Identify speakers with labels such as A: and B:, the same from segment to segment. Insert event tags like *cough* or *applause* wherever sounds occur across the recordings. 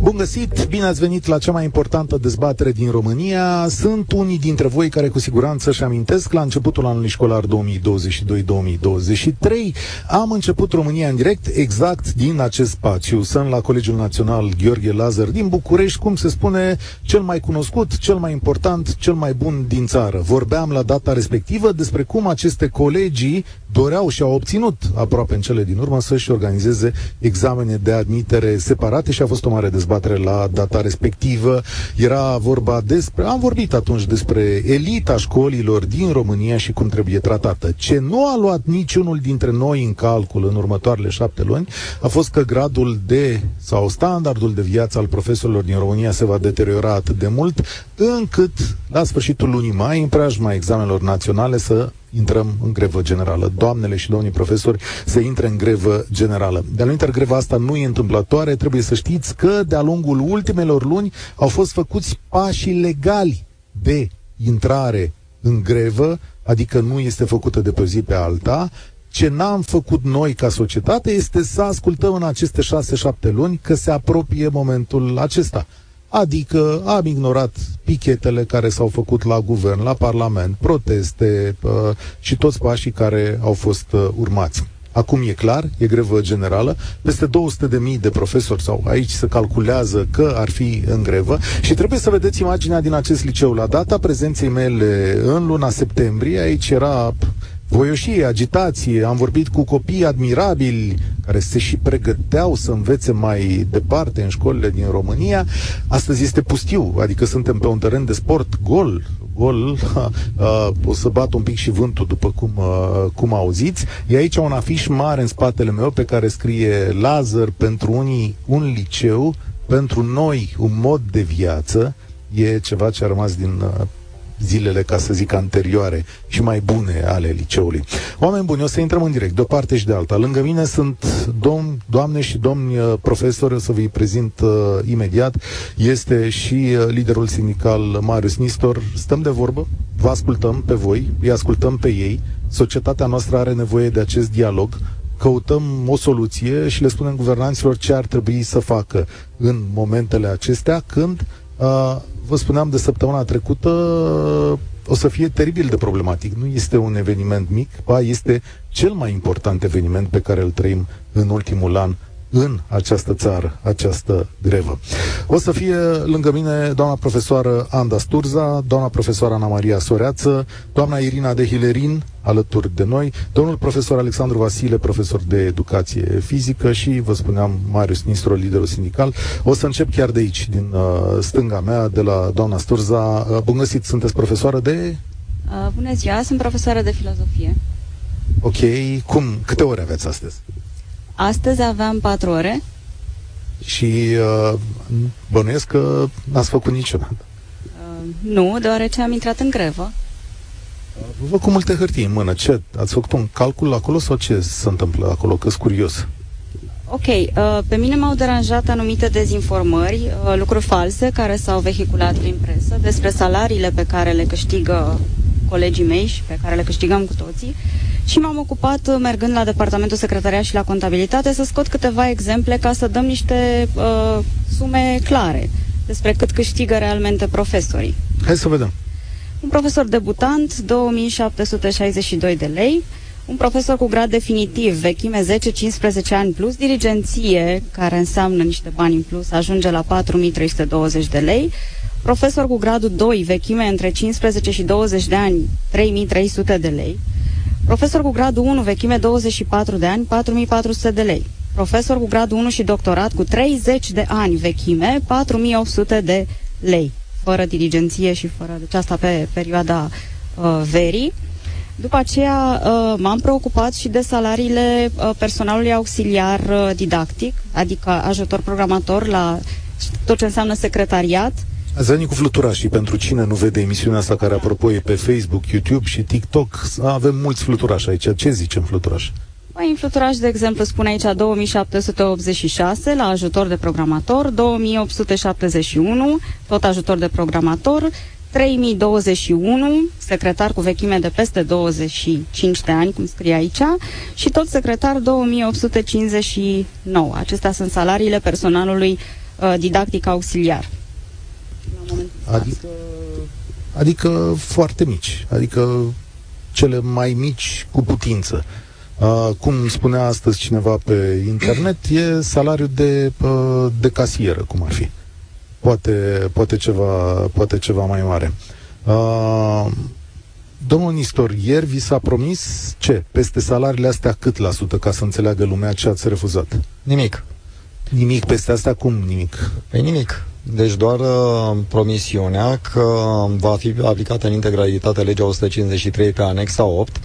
A: Bun găsit, bine ați venit la cea mai importantă dezbatere din România. Sunt unii dintre voi care cu siguranță își amintesc la începutul anului școlar 2022-2023 am început România în direct exact din acest spațiu. Sunt la Colegiul Național Gheorghe Lazar din București, cum se spune, cel mai cunoscut, cel mai important, cel mai bun din țară. Vorbeam la data respectivă despre cum aceste colegii doreau și au obținut aproape în cele din urmă să-și organizeze examene de admitere separate și a fost o mare dezbatere la data respectivă. Era vorba despre, am vorbit atunci despre elita școlilor din România și cum trebuie tratată. Ce nu a luat niciunul dintre noi în calcul în următoarele șapte luni a fost că gradul de sau standardul de viață al profesorilor din România se va deteriora atât de mult încât la sfârșitul lunii mai, în preajma examenelor naționale, să intrăm în grevă generală. Doamnele și domnii profesori să intre în grevă generală. De-a greva asta nu e întâmplătoare, trebuie să știți că de-a lungul ultimelor luni au fost făcuți pașii legali de intrare în grevă, adică nu este făcută de pe zi pe alta, ce n-am făcut noi ca societate este să ascultăm în aceste șase-șapte luni că se apropie momentul acesta. Adică am ignorat pichetele care s-au făcut la guvern, la parlament, proteste uh, și toți pașii care au fost uh, urmați. Acum e clar, e grevă generală, peste 200 de mii de profesori sau aici se calculează că ar fi în grevă și trebuie să vedeți imaginea din acest liceu. La data prezenței mele în luna septembrie, aici era voioșie, agitație, am vorbit cu copii admirabili care se și pregăteau să învețe mai departe în școlile din România. Astăzi este pustiu, adică suntem pe un teren de sport gol, gol, uh, o să bat un pic și vântul după cum, uh, cum auziți. E aici un afiș mare în spatele meu pe care scrie Lazar pentru unii un liceu, pentru noi un mod de viață. E ceva ce a rămas din uh, zilele, ca să zic, anterioare și mai bune ale liceului. Oameni buni, o să intrăm în direct, de o parte și de alta. Lângă mine sunt domn, doamne și domni uh, profesori, o să vi prezint uh, imediat. Este și uh, liderul sindical Marius Nistor. Stăm de vorbă, vă ascultăm pe voi, îi ascultăm pe ei. Societatea noastră are nevoie de acest dialog căutăm o soluție și le spunem guvernanților ce ar trebui să facă în momentele acestea când uh, vă spuneam de săptămâna trecută, o să fie teribil de problematic. Nu este un eveniment mic, ba este cel mai important eveniment pe care îl trăim în ultimul an în această țară, această grevă. O să fie lângă mine doamna profesoară Anda Sturza, doamna profesoară Ana Maria Soreață, doamna Irina Dehilerin, alături de noi, domnul profesor Alexandru Vasile, profesor de educație fizică și, vă spuneam, Marius Nistro, liderul sindical. O să încep chiar de aici, din uh, stânga mea, de la doamna Sturza. Uh, bun găsit, sunteți profesoară de...
B: Uh, bună ziua, sunt profesoară de filozofie.
A: Ok, cum, câte ore aveți astăzi?
B: Astăzi aveam patru ore.
A: Și uh, bănuiesc că n-ați făcut niciodată.
B: Uh, nu, deoarece am intrat în grevă.
A: Uh, vă cu multe hârtii în mână. Ce? Ați făcut un calcul acolo sau ce se întâmplă acolo? Că curios.
B: Ok, uh, pe mine m-au deranjat anumite dezinformări, uh, lucruri false care s-au vehiculat prin presă despre salariile pe care le câștigă colegii mei și pe care le câștigăm cu toții și m-am ocupat, uh, mergând la Departamentul Secretariat și la Contabilitate, să scot câteva exemple ca să dăm niște uh, sume clare despre cât câștigă realmente profesorii.
A: Hai să vedem.
B: Un profesor debutant, 2762 de lei, un profesor cu grad definitiv, vechime 10-15 ani plus, dirigenție, care înseamnă niște bani în plus, ajunge la 4320 de lei, profesor cu gradul 2, vechime între 15 și 20 de ani, 3300 de lei, Profesor cu gradul 1, vechime 24 de ani, 4400 de lei. Profesor cu gradul 1 și doctorat cu 30 de ani vechime, 4800 de lei. Fără diligenție și fără... Deci asta pe perioada uh, verii. După aceea uh, m-am preocupat și de salariile uh, personalului auxiliar uh, didactic, adică ajutor programator la tot ce înseamnă secretariat,
A: Ați venit cu fluturașii. Pentru cine nu vede emisiunea asta, care apropo e pe Facebook, YouTube și TikTok, avem mulți fluturași aici. Ce zicem fluturaș?
B: Păi, în fluturaș, de exemplu, spune aici 2786 la ajutor de programator, 2871, tot ajutor de programator, 3021, secretar cu vechime de peste 25 de ani, cum scrie aici, și tot secretar 2859. Acestea sunt salariile personalului uh, didactic auxiliar.
A: Adică, adică foarte mici, adică cele mai mici cu putință. Uh, cum spunea astăzi cineva pe internet, e salariul de, uh, de casieră, cum ar fi. Poate, poate, ceva, poate ceva mai mare. Uh, domnul Nistor, ieri vi s-a promis ce? Peste salariile astea cât la sută, ca să înțeleagă lumea ce ați refuzat?
C: Nimic.
A: Nimic peste asta? Cum nimic?
C: Păi nimic. Deci doar uh, promisiunea că va fi aplicată în integralitate legea 153 pe anexa 8,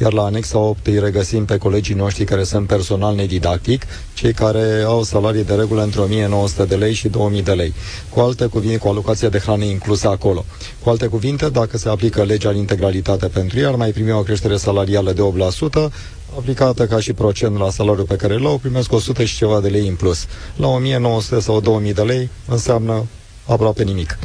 C: iar la anexa 8 îi regăsim pe colegii noștri care sunt personal nedidactic, cei care au salarii de regulă între 1900 de lei și 2000 de lei. Cu alte cuvinte, cu alocația de hrană inclusă acolo. Cu alte cuvinte, dacă se aplică legea în integralitate pentru ei, ar mai primi o creștere salarială de 8%, aplicată ca și procent la salariul pe care l-au, primesc 100 și ceva de lei în plus. La 1900 sau 2000 de lei înseamnă aproape nimic.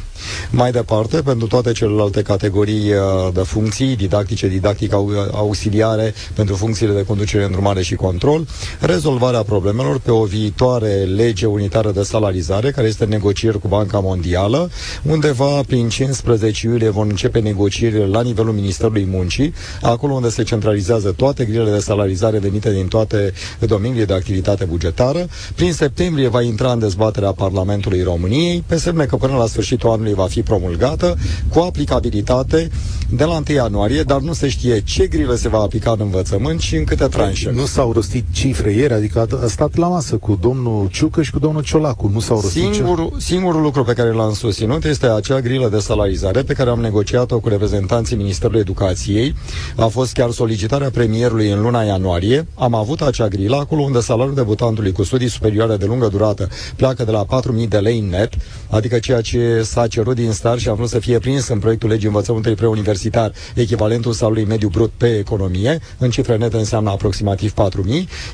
C: Mai departe, pentru toate celelalte categorii uh, de funcții, didactice, didactic auxiliare, pentru funcțiile de conducere, îndrumare și control, rezolvarea problemelor pe o viitoare lege unitară de salarizare, care este negocieri cu Banca Mondială, undeva prin 15 iulie vor începe negocierile la nivelul Ministerului Muncii, acolo unde se centralizează toate grilele de salarizare venite din toate domeniile de activitate bugetară. Prin septembrie va intra în dezbaterea Parlamentului României, pe semne că până la sfârșitul anului va fi promulgată cu aplicabilitate de la 1 ianuarie, dar nu se știe ce grilă se va aplica în învățământ și în câte tranșe.
A: Nu s-au rostit cifre ieri, adică a stat la masă cu domnul Ciucă și cu domnul Ciolacu, nu s-au rostit
C: singurul, singurul lucru pe care l-am susținut este acea grilă de salarizare pe care am negociat-o cu reprezentanții Ministerului Educației. A fost chiar solicitarea premierului în luna ianuarie. Am avut acea grilă acolo unde salariul debutantului cu studii superioare de lungă durată pleacă de la 4.000 de lei net, adică ceea ce s-a cerut din start și a vrut să fie prins în proiectul legii învățământului preuniversitar, echivalentul salului mediu brut pe economie, în cifre nete înseamnă aproximativ 4.000,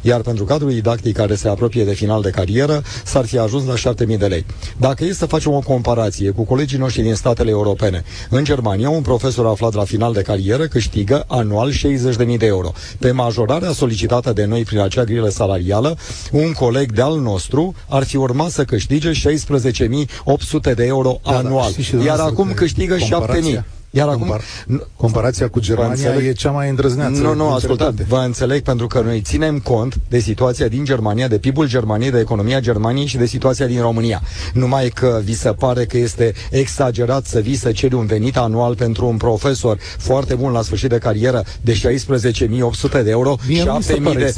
C: iar pentru cadrul didactic care se apropie de final de carieră, s-ar fi ajuns la 7.000 de lei. Dacă e să facem o comparație cu colegii noștri din statele europene, în Germania, un profesor aflat la final de carieră câștigă anual 60.000 de euro. Pe majorarea solicitată de noi prin acea grilă salarială, un coleg de al nostru ar fi urmat să câștige 16.800 de euro da, anual. Da, iar acum câștigă 7.000.
A: Iar acum, Compar- comparația cu Germania e cea mai îndrăzneață.
C: Nu, nu, ascultați, vă înțeleg pentru că noi ținem cont de situația din Germania, de PIB-ul Germaniei, de economia Germaniei și de situația din România. Numai că vi se pare că este exagerat să vii să ceri un venit anual pentru un profesor foarte bun la sfârșit de carieră de 16.800 de euro, 7.000 de,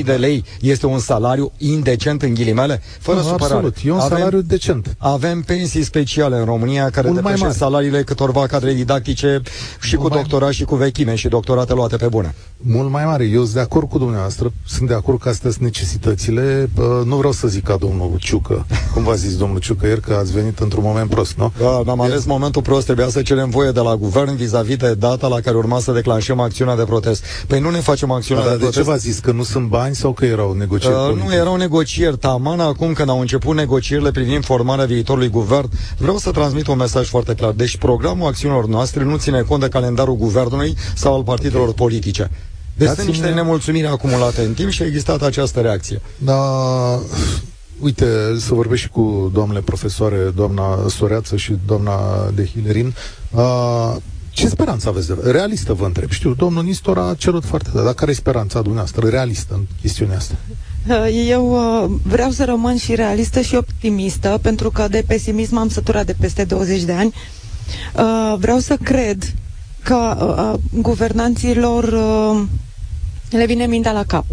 C: 7.000 de lei este un salariu indecent în ghilimele, fără
A: nu,
C: supărare.
A: Absolut, e un avem, salariu decent.
C: Avem pensii speciale în România care depășesc salariile câtorva cadre didactice și Mult cu doctorat și cu vechime și doctorate luate pe bune.
A: Mult mai mare. Eu sunt de acord cu dumneavoastră. Sunt de acord că astea sunt necesitățile. Nu vreau să zic ca domnul Ciucă, cum v-a zis domnul Ciucă ieri, că ați venit într-un moment prost, nu?
C: Da, am ales momentul prost. Trebuia să cerem voie de la guvern vis-a-vis de data la care urma să declanșăm acțiunea de protest. Păi nu ne facem acțiunea da, de, de protest.
A: de ce v-a zis? Că nu sunt bani sau că erau negocieri uh,
C: Nu erau negocieri. Taman acum când au început negocierile privind formarea viitorului guvern, vreau să transmit un mesaj foarte clar. Deci programul acțiunilor noastre nu ține cont de calendarul guvernului sau al partidelor politice. Deci sunt niște nemulțumiri acumulate în timp și a existat această reacție.
A: Da, uite, să vorbesc și cu doamnele profesoare, doamna Soreață și doamna de Hilerin. Uh, ce speranță aveți? De... Realistă vă întreb. Știu, domnul Nistor a cerut foarte dar care e speranța dumneavoastră realistă în chestiunea asta? *laughs*
D: Eu uh, vreau să rămân și realistă și optimistă, pentru că de pesimism am săturat de peste 20 de ani. Uh, vreau să cred că uh, guvernanților uh, le vine mintea la cap.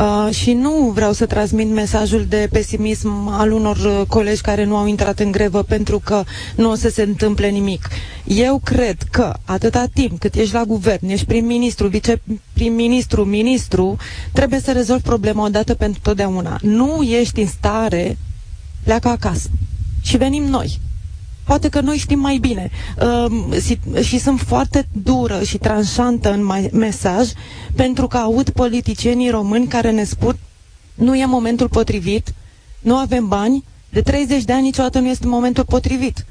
D: Uh, și nu vreau să transmit mesajul de pesimism al unor uh, colegi care nu au intrat în grevă pentru că nu o să se întâmple nimic. Eu cred că atâta timp cât ești la guvern, ești prim-ministru, viceprim-ministru, ministru, trebuie să rezolvi problema odată pentru totdeauna. Nu ești în stare, pleacă acasă. Și venim noi poate că noi știm mai bine uh, și sunt foarte dură și tranșantă în mai, mesaj pentru că aud politicienii români care ne spun nu e momentul potrivit, nu avem bani, de 30 de ani niciodată nu este momentul potrivit.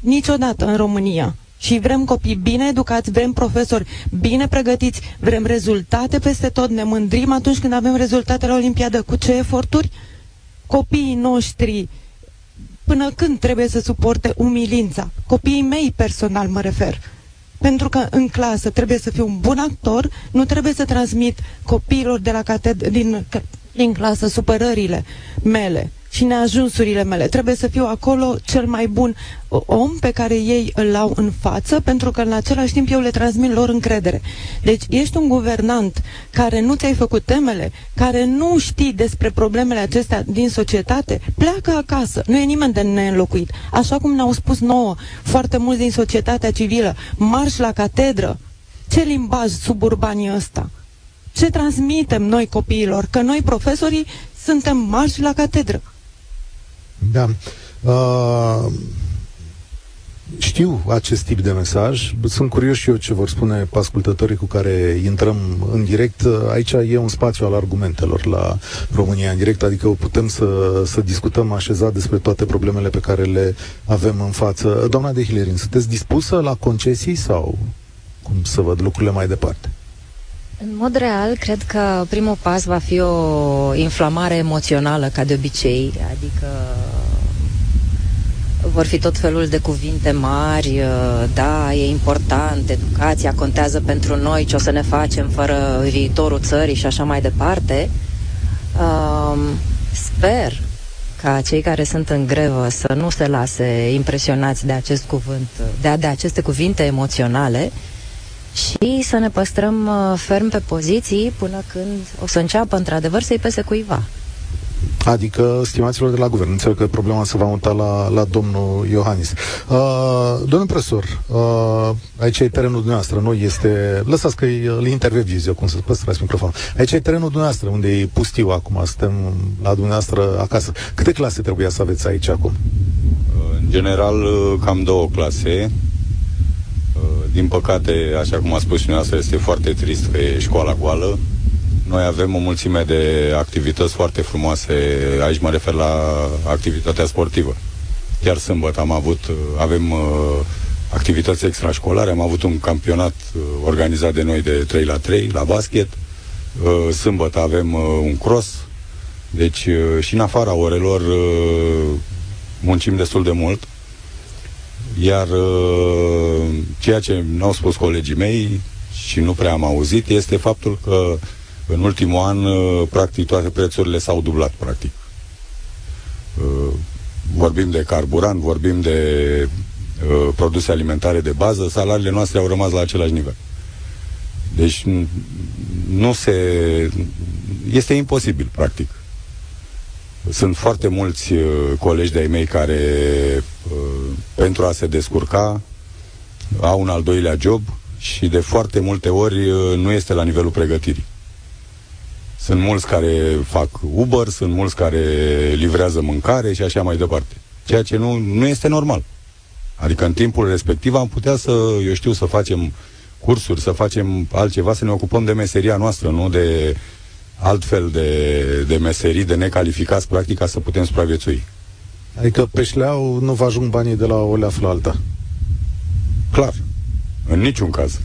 D: niciodată în România. Și vrem copii bine educați, vrem profesori bine pregătiți, vrem rezultate peste tot, ne mândrim atunci când avem rezultate la Olimpiadă. Cu ce eforturi? Copiii noștri, până când trebuie să suporte umilința? Copiii mei personal mă refer. Pentru că în clasă trebuie să fiu un bun actor, nu trebuie să transmit copiilor de la catedră, din, din clasă supărările mele și neajunsurile mele. Trebuie să fiu acolo cel mai bun om pe care ei îl au în față, pentru că în același timp eu le transmit lor încredere. Deci ești un guvernant care nu ți-ai făcut temele, care nu știi despre problemele acestea din societate, pleacă acasă. Nu e nimeni de neînlocuit. Așa cum ne-au spus nouă foarte mulți din societatea civilă, marș la catedră. Ce limbaj suburban e ăsta? Ce transmitem noi copiilor? Că noi, profesorii, suntem marși la catedră.
A: Da. Uh, știu acest tip de mesaj. Sunt curios și eu ce vor spune ascultătorii cu care intrăm în direct. Aici e un spațiu al argumentelor la România în direct, adică putem să, să discutăm așezat despre toate problemele pe care le avem în față. Doamna de Hilerin, sunteți dispusă la concesii sau cum să văd lucrurile mai departe?
E: În mod real, cred că primul pas va fi o inflamare emoțională, ca de obicei, adică vor fi tot felul de cuvinte mari, uh, da, e important, educația contează pentru noi, ce o să ne facem fără viitorul țării și așa mai departe. Um, sper ca cei care sunt în grevă să nu se lase impresionați de acest cuvânt, de, de aceste cuvinte emoționale, și să ne păstrăm uh, ferm pe poziții până când o să înceapă într-adevăr să-i pese cuiva.
A: Adică, stimaților de la guvern, înțeleg că problema se va muta la, la domnul Iohannis. Uh, domnul profesor, uh, aici e terenul dumneavoastră, nu este... Lăsați că îl intervieviz eu, cum să păstrați microfonul. Aici e terenul dumneavoastră, unde e pustiu acum, suntem la dumneavoastră acasă. Câte clase trebuia să aveți aici acum?
F: În general, cam două clase. Din păcate, așa cum a spus și dumneavoastră, este foarte trist că e școala goală. Noi avem o mulțime de activități foarte frumoase, aici mă refer la activitatea sportivă. Chiar sâmbătă am avut, avem uh, activități extrașcolare, am avut un campionat uh, organizat de noi de 3 la 3 la basket. Uh, sâmbătă avem uh, un cross. Deci uh, și în afara orelor uh, muncim destul de mult. Iar uh, ceea ce n-au spus colegii mei și nu prea am auzit este faptul că în ultimul an, uh, practic, toate prețurile s-au dublat, practic. Uh, vorbim de carburant, vorbim de produse alimentare de bază, salariile noastre au rămas la același nivel. Deci nu se... Este imposibil, practic. Sunt foarte mulți uh, colegi de-ai mei care, uh, pentru a se descurca, au un al doilea job și de foarte multe ori uh, nu este la nivelul pregătirii. Sunt mulți care fac Uber, sunt mulți care livrează mâncare și așa mai departe. Ceea ce nu, nu este normal. Adică în timpul respectiv am putea să, eu știu, să facem cursuri, să facem altceva, să ne ocupăm de meseria noastră, nu de altfel de, de meserii, de necalificați, practic, ca să putem supraviețui.
A: Adică pe șleau nu vă ajung banii de la o leafă la alta.
F: Clar. În niciun caz.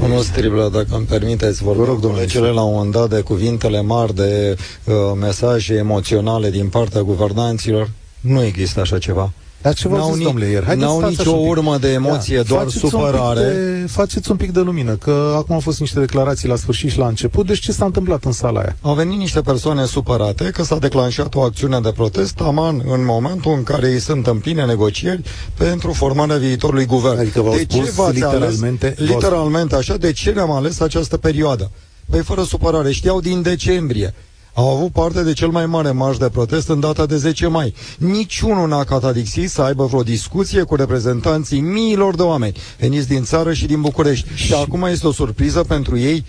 C: Domnul Striblă, dacă îmi permiteți, vorbim rog, domnule, cele la un moment dat de cuvintele mari, de uh, mesaje emoționale din partea guvernanților. Nu există așa ceva.
A: Dar ce v-au zis, domnule, ieri?
C: Haideți n-au nicio urmă de emoție, Ia, doar supărare.
A: Un de, faceți un pic de lumină, că acum au fost niște declarații la sfârșit și la început. Deci ce s-a întâmplat în sala aia?
C: Au venit niște persoane supărate că s-a declanșat o acțiune de protest aman în momentul în care ei sunt în pline negocieri pentru formarea viitorului guvern.
A: Adică v-au
C: de
A: spus
C: ce v-ați
A: literalmente,
C: ales, literalmente așa, de ce ne-am ales această perioadă? Păi fără supărare, știau din decembrie au avut parte de cel mai mare marș de protest în data de 10 mai. Niciunul n-a catadixit să aibă vreo discuție cu reprezentanții miilor de oameni veniți din țară și din București. Și, și acum este o surpriză pentru ei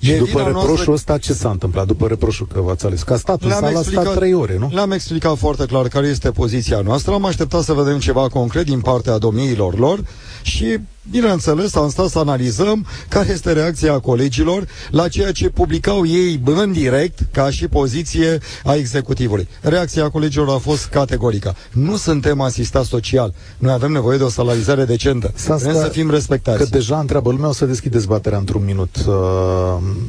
A: și după reproșul noastră... ăsta ce s-a întâmplat? După reproșul că v-ați ales? Că a stat în sala, a stat trei ore, nu?
C: Le-am explicat foarte clar care este poziția noastră. Am așteptat să vedem ceva concret din partea domniilor lor și Bineînțeles, am stat să analizăm care este reacția colegilor la ceea ce publicau ei în direct ca și poziție a executivului. Reacția colegilor a fost categorică. Nu suntem asistat social. Noi avem nevoie de o salarizare decentă. Vrem să fim respectați.
A: Că deja întreabă lumea, o să deschid dezbaterea într-un minut. Uh,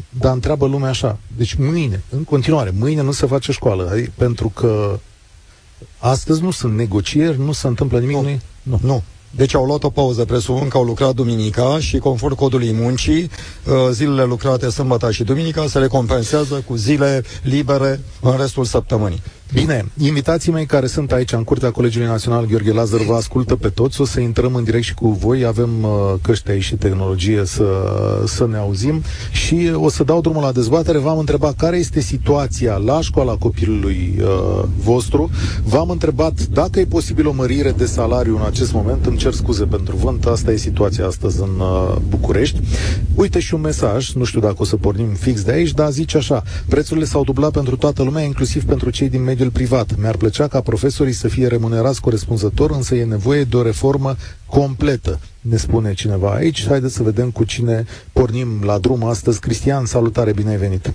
A: dar întreabă lumea așa. Deci mâine, în continuare, mâine nu se face școală. Adică, pentru că astăzi nu sunt negocieri, nu se întâmplă nimic.
C: Nu. Nu. nu. Deci au luat o pauză, presupun că au lucrat duminica și conform codului muncii, uh, zilele lucrate sâmbătă și duminica se le compensează cu zile libere în restul săptămânii.
A: Bine, invitații mei care sunt aici în Curtea Colegiului Național Gheorghe Lazar vă ascultă pe toți, o să intrăm în direct și cu voi, avem uh, căști aici și tehnologie să, să ne auzim. Și o să dau drumul la dezbatere. V-am întrebat care este situația la școala copilului uh, vostru, v-am întrebat dacă e posibil o mărire de salariu în acest moment, îmi cer scuze pentru vânt, asta e situația astăzi în uh, București. Uite și un mesaj, nu știu dacă o să pornim fix de aici, dar zice așa, prețurile s-au dublat pentru toată lumea, inclusiv pentru cei din mediul mediul privat. Mi-ar plăcea ca profesorii să fie remunerați corespunzător, însă e nevoie de o reformă completă, ne spune cineva aici. Haideți să vedem cu cine pornim la drum astăzi. Cristian, salutare, bine ai venit!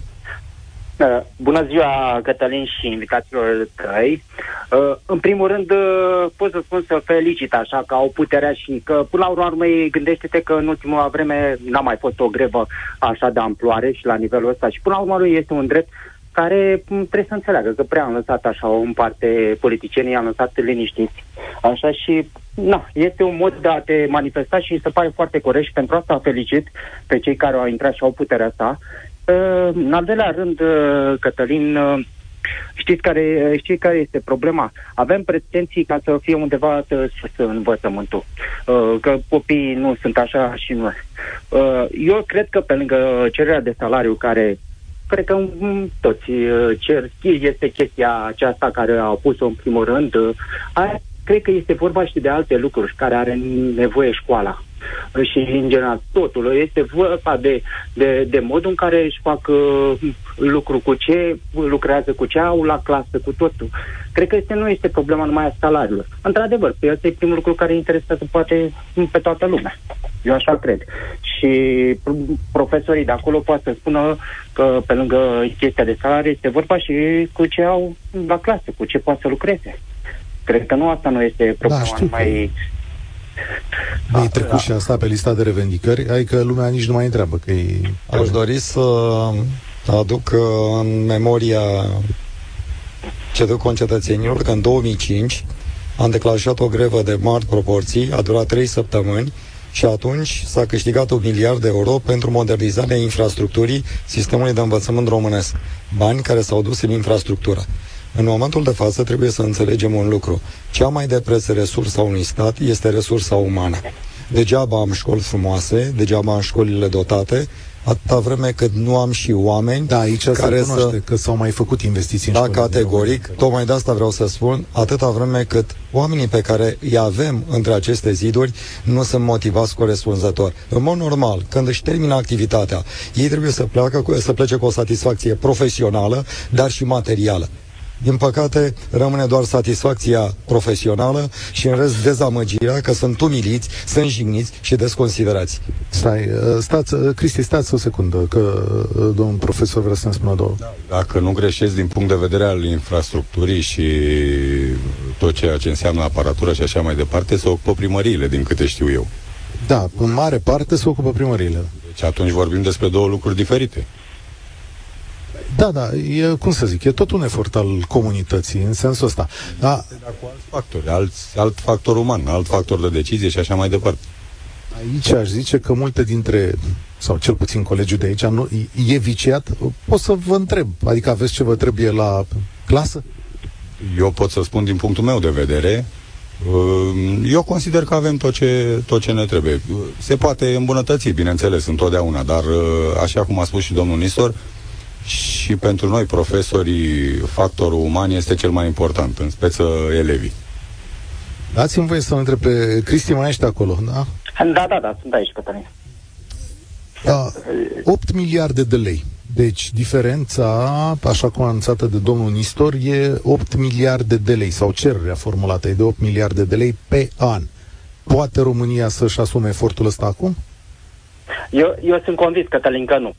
G: Uh, bună ziua, Cătălin și invitațiilor tăi. Uh, în primul rând, uh, pot să spun să felicit așa că au puterea și că, până la urmă, gândește-te că în ultima vreme n-a mai fost o grevă așa de amploare și la nivelul ăsta și, până la urmă, este un drept care trebuie să înțeleagă că prea am lăsat așa o parte politicienii, am lăsat liniștiți. Așa și, na, este un mod de a te manifesta și se pare foarte corect și pentru asta felicit pe cei care au intrat și au puterea asta. Uh, în al doilea rând, uh, Cătălin, uh, Știți care, știți care este problema? Avem pretenții ca să fie undeva sus în învățământul. Că copiii nu sunt așa și nu. Eu cred că pe lângă cererea de salariu care cred că toți uh, cer, este chestia aceasta care au pus-o în primul rând. Uh, a, cred că este vorba și de alte lucruri care are nevoie școala și în general totul. Este vorba de, de, de modul în care își fac uh, lucru cu ce lucrează, cu ce au la clasă, cu totul. Cred că este, nu este problema numai a salariilor. Într-adevăr, pe ăsta e primul lucru care interesează poate pe toată lumea. Eu așa cred. Și profesorii de acolo poate să spună că pe lângă chestia de salariu este vorba și cu ce au la clasă, cu ce poate să lucreze. Cred că nu asta nu este problema da, numai
A: ai da, trecut da. și asta pe lista de revendicări, adică lumea nici nu mai întreabă că e...
C: Aș dori să aduc uh, în memoria concetățenilor că în 2005 am declanșat o grevă de mari proporții, a durat 3 săptămâni și atunci s-a câștigat un miliard de euro pentru modernizarea infrastructurii sistemului de învățământ românesc. Bani care s-au dus în infrastructură. În momentul de față trebuie să înțelegem un lucru. Cea mai de preț resursă a unui stat este resursa umană. Degeaba am școli frumoase, degeaba am școlile dotate, atâta vreme cât nu am și oameni
A: da, aici care să... că s-au mai făcut investiții
C: Da, categoric, tocmai de asta vreau să spun, atâta vreme cât oamenii pe care îi avem între aceste ziduri nu sunt motivați corespunzător. În mod normal, când își termină activitatea, ei trebuie să, pleacă, să plece cu o satisfacție profesională, dar și materială. Din păcate, rămâne doar satisfacția profesională și în rest dezamăgirea că sunt umiliți, sunt jigniți și desconsiderați.
A: Stai, uh, stați, uh, Cristi, stați o secundă, că uh, domnul profesor vrea să-mi spună două.
F: Dacă nu greșesc din punct de vedere al infrastructurii și tot ceea ce înseamnă aparatură și așa mai departe, se ocupă primăriile, din câte știu eu.
A: Da, în mare parte se ocupă primăriile.
F: Deci atunci vorbim despre două lucruri diferite.
A: Da, da, e, cum să zic, e tot un efort al comunității în sensul ăsta. Da.
F: Cu alți factori, alt, alt factor uman, alt factor de decizie și așa mai departe.
A: Aici aș zice că multe dintre, sau cel puțin colegiul de aici, nu, e viciat. Pot să vă întreb, adică aveți ce vă trebuie la clasă?
F: Eu pot să spun din punctul meu de vedere, uh, eu consider că avem tot ce, tot ce ne trebuie. Se poate îmbunătăți, bineînțeles, întotdeauna, dar uh, așa cum a spus și domnul Nistor, și pentru noi, profesorii, factorul uman este cel mai important, în speță elevii.
A: Dați-mi voie să întreb pe Cristi, mai ești acolo, da?
G: Da, da, da, sunt aici, Cătălin.
A: Da, 8 miliarde de lei. Deci, diferența, așa cum a anunțată de domnul Nistor, e 8 miliarde de lei, sau cererea formulată e de 8 miliarde de lei pe an. Poate România să-și asume efortul ăsta acum?
G: Eu, eu sunt convins, Cătălin, că nu.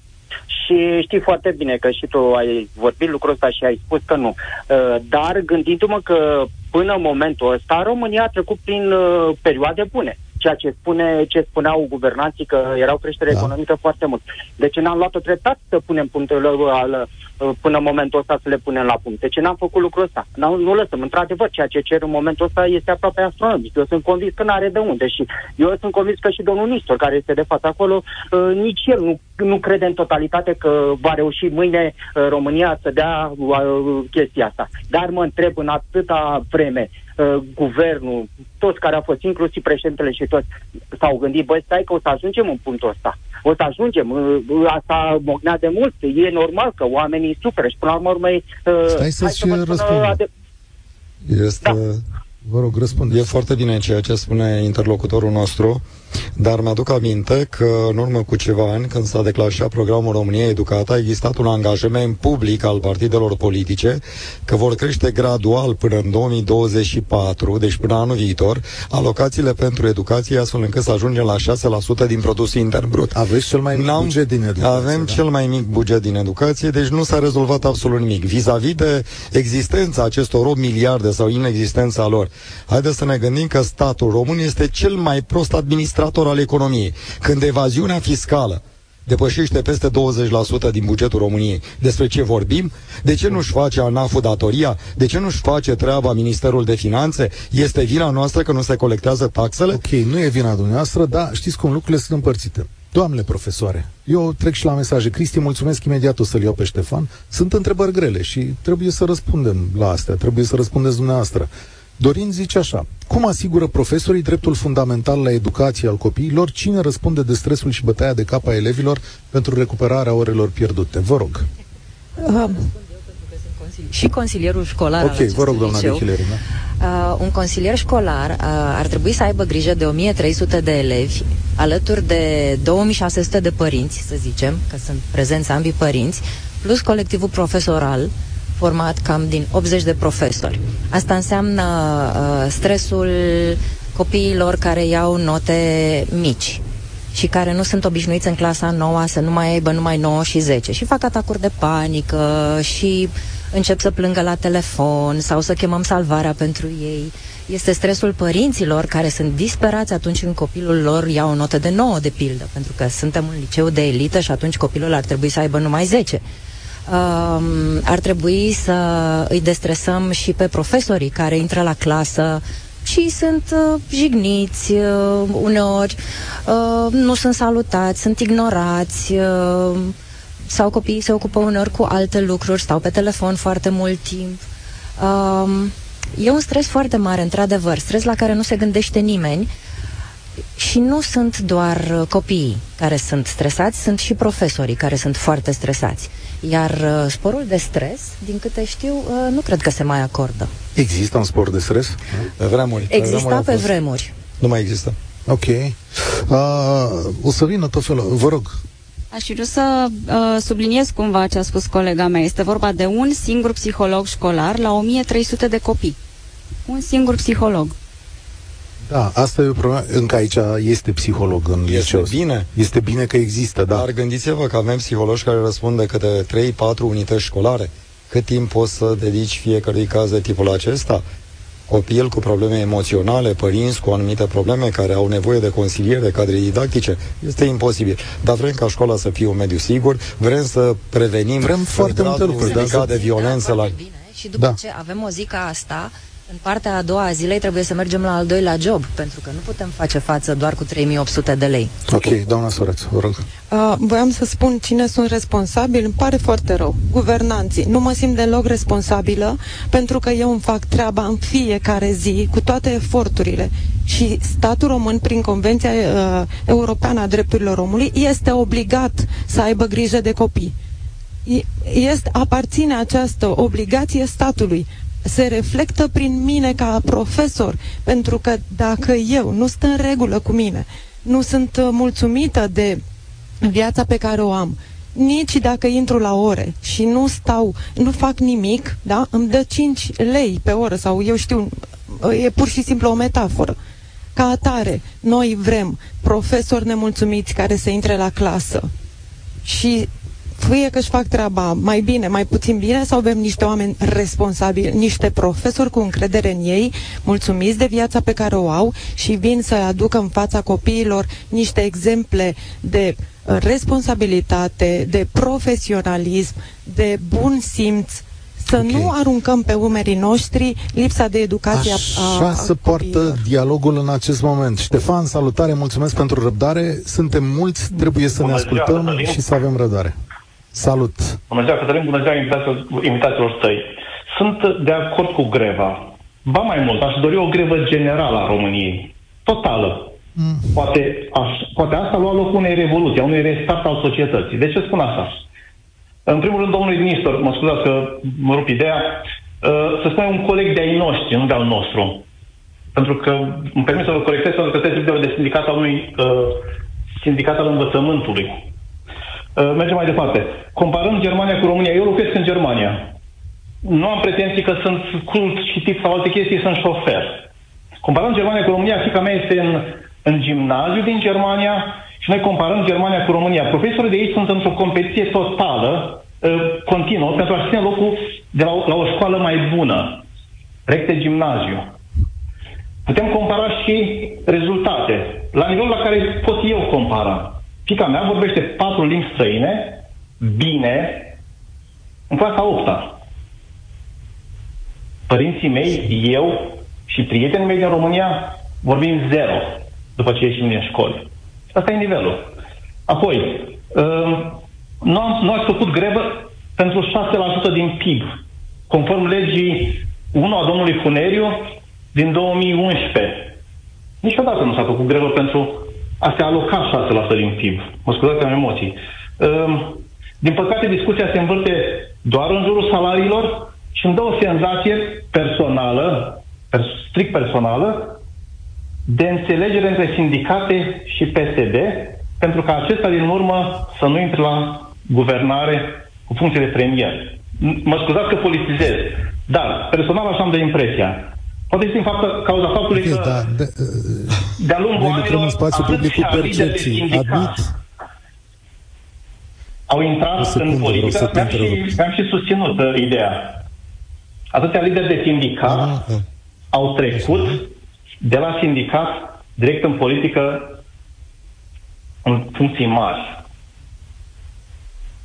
G: Și știi foarte bine că și tu ai vorbit lucrul ăsta și ai spus că nu. Uh, dar gândindu-mă că până în momentul ăsta România a trecut prin uh, perioade bune ceea ce, spune, ce spuneau guvernanții că erau creștere da. economică foarte mult. Deci n-am luat-o treptat să punem punctele al, uh, până în momentul ăsta să le punem la punct. Deci n-am făcut lucrul ăsta. N-am, nu lăsăm. Într-adevăr, ceea ce cer în momentul ăsta este aproape astronomic. Eu sunt convins că n-are de unde și eu sunt convins că și domnul Nistor, care este de față acolo, uh, nici el nu, nu crede în totalitate că va reuși mâine uh, România să dea uh, chestia asta. Dar mă întreb în atâta vreme uh, guvernul, toți care au fost, inclusiv președintele și toți, s-au gândit, băi, stai că o să ajungem în punctul ăsta. O să ajungem. Uh, uh, asta mognea de mult. E normal că oamenii suferă și până la urmă urmei...
A: Uh, stai să-ți să răspund. Ade-
C: este... Da.
A: Vă rog, răspundeți.
C: E foarte bine ceea ce spune interlocutorul nostru. Dar mi-aduc aminte că în urmă cu ceva ani, când s-a declanșat programul România Educată, a existat un angajament public al partidelor politice că vor crește gradual până în 2024, deci până anul viitor, alocațiile pentru educație, astfel încât să ajungem la 6% din produsul intern brut.
A: Aveți cel mai mic N-am, buget din educație.
C: Avem
A: da?
C: cel mai mic buget din educație, deci nu s-a rezolvat absolut nimic. Vis-a-vis de existența acestor 8 miliarde sau inexistența lor, haideți să ne gândim că statul român este cel mai prost administrat administrator al economiei. Când evaziunea fiscală depășește peste 20% din bugetul României. Despre ce vorbim? De ce nu-și face ANAF-ul datoria? De ce nu-și face treaba Ministerul de Finanțe? Este vina noastră că nu se colectează taxele?
A: Ok, nu e vina dumneavoastră, dar știți cum lucrurile sunt împărțite. Doamne profesoare, eu trec și la mesaje. Cristi, mulțumesc imediat, o să-l iau pe Ștefan. Sunt întrebări grele și trebuie să răspundem la astea, trebuie să răspundeți dumneavoastră. Dorin zice așa, cum asigură profesorii dreptul fundamental la educație al copiilor? Cine răspunde de stresul și bătaia de cap a elevilor pentru recuperarea orelor pierdute? Vă rog. Uh,
E: și consilierul școlar
A: Ok, vă rog, doamna liceu, Dechileri,
E: da? uh, Un consilier școlar uh, ar trebui să aibă grijă de 1300 de elevi, alături de 2600 de părinți, să zicem, că sunt prezenți ambii părinți, plus colectivul profesoral, format cam din 80 de profesori. Asta înseamnă uh, stresul copiilor care iau note mici și care nu sunt obișnuiți în clasa 9 să nu mai aibă numai 9 și 10 și fac atacuri de panică și încep să plângă la telefon sau să chemăm salvarea pentru ei. Este stresul părinților care sunt disperați atunci când copilul lor ia o notă de 9, de pildă, pentru că suntem un liceu de elită și atunci copilul ar trebui să aibă numai 10 uh, ar trebui să îi destresăm și pe profesorii care intră la clasă și sunt uh, jigniți uh, uneori, uh, nu sunt salutați, sunt ignorați uh, sau copiii se ocupă uneori cu alte lucruri, stau pe telefon foarte mult timp. Uh, e un stres foarte mare, într-adevăr, stres la care nu se gândește nimeni și nu sunt doar copiii care sunt stresați, sunt și profesorii care sunt foarte stresați. Iar uh, sporul de stres, din câte știu, uh, nu cred că se mai acordă.
A: Există un spor de stres?
C: Pe vremuri.
E: Exista pe vremuri. Pe vremuri.
C: Nu mai există.
A: Ok. Uh, o să vină tot felul. Vă rog.
B: Aș vrea să uh, subliniez cumva ce a spus colega mea. Este vorba de un singur psiholog școlar la 1300 de copii. Un singur psiholog.
A: Da, asta e o problemă. Încă aici este psiholog în
C: este
A: liceu.
C: bine.
A: Este bine că există, da.
C: Dar gândiți-vă că avem psihologi care răspund de câte 3-4 unități școlare. Cât timp poți să dedici fiecărui caz de tipul acesta? Copil cu probleme emoționale, părinți cu anumite probleme care au nevoie de consiliere, cadre didactice, este imposibil. Dar vrem ca școala să fie un mediu sigur, vrem să prevenim
A: vrem foarte multe lucruri,
C: da, de violență la...
E: Bine. Și după da. ce avem o zi ca asta, în partea a doua a zilei trebuie să mergem la al doilea job, pentru că nu putem face față doar cu 3800 de lei.
A: Ok, doamna Soreț, vă rog.
D: Uh, voiam să spun cine sunt responsabili, îmi pare foarte rău. Guvernanții. Nu mă simt deloc responsabilă, pentru că eu îmi fac treaba în fiecare zi, cu toate eforturile. Și statul român, prin Convenția uh, Europeană a Drepturilor Omului, este obligat să aibă grijă de copii. Este, aparține această obligație statului se reflectă prin mine ca profesor, pentru că dacă eu nu sunt în regulă cu mine, nu sunt uh, mulțumită de viața pe care o am, nici dacă intru la ore și nu stau, nu fac nimic, da, îmi dă 5 lei pe oră sau eu știu, e pur și simplu o metaforă. Ca atare, noi vrem profesori nemulțumiți care să intre la clasă. Și fie că își fac treaba mai bine, mai puțin bine, sau avem niște oameni responsabili, niște profesori cu încredere în ei, mulțumiți de viața pe care o au și vin să aducă în fața copiilor niște exemple de uh, responsabilitate, de profesionalism, de bun simț, să okay. nu aruncăm pe umerii noștri lipsa de educație
A: Așa
D: a, a
A: se poartă dialogul în acest moment. Ștefan, salutare, mulțumesc pentru răbdare. Suntem mulți, trebuie să Bună ne ascultăm ziua, și să avem răbdare. Salut!
H: Bună ziua, Cătălin, bună ziua invitaților, invitaților tăi. Sunt de acord cu greva. Ba mai mult, aș dori o grevă generală a României. Totală. Mm. Poate, aș, poate asta lua loc unei revoluții, a unui restart al societății. De ce spun asta? În primul rând, domnului ministru, mă scuzați că mă rup ideea, uh, să spune un coleg de ai noștri, nu de al nostru. Pentru că îmi permit să vă corectez, pentru că trebuie de sindicat al unui uh, sindicat al învățământului. Uh, mergem mai departe. Comparând Germania cu România, eu locuiesc în Germania. Nu am pretenții că sunt cult și tip sau alte chestii, sunt șofer. Comparând Germania cu România, fica mea este în, în gimnaziu din Germania și noi comparăm Germania cu România. Profesorii de aici sunt într-o competiție totală, uh, continuă, pentru a ține locul de la, la o școală mai bună. Recte gimnaziu. Putem compara și rezultate. La nivelul la care pot eu compara. Fica mea vorbește patru limbi străine, bine, în clasa 8 Părinții mei, eu și prietenii mei din România vorbim zero după ce ieșim din școli. Asta e nivelul. Apoi, um, nu, am, nu ați făcut grevă pentru 6% din PIB, conform legii 1 a domnului Funeriu din 2011. Niciodată nu s-a făcut grevă pentru a se aloca 6% din PIB. Mă scuzați, am emoții. Um, din păcate, discuția se învârte doar în jurul salariilor și îmi dă o senzație personală, strict personală, de înțelegere între sindicate și PSD, pentru ca acesta din urmă să nu intre la guvernare cu funcție de premier. Mă scuzați că politizez, dar personal așa am de impresia. Poate este în fapt, cauza faptului okay, că da, de, de-a lungul
A: noi lucrăm în spațiu public cu percepții. Admit,
H: au intrat în politică, mi-am și, mi-am și susținut uh, ideea. Atâția lideri de sindicat ah, ah. au trecut de la sindicat direct în politică în funcții mari.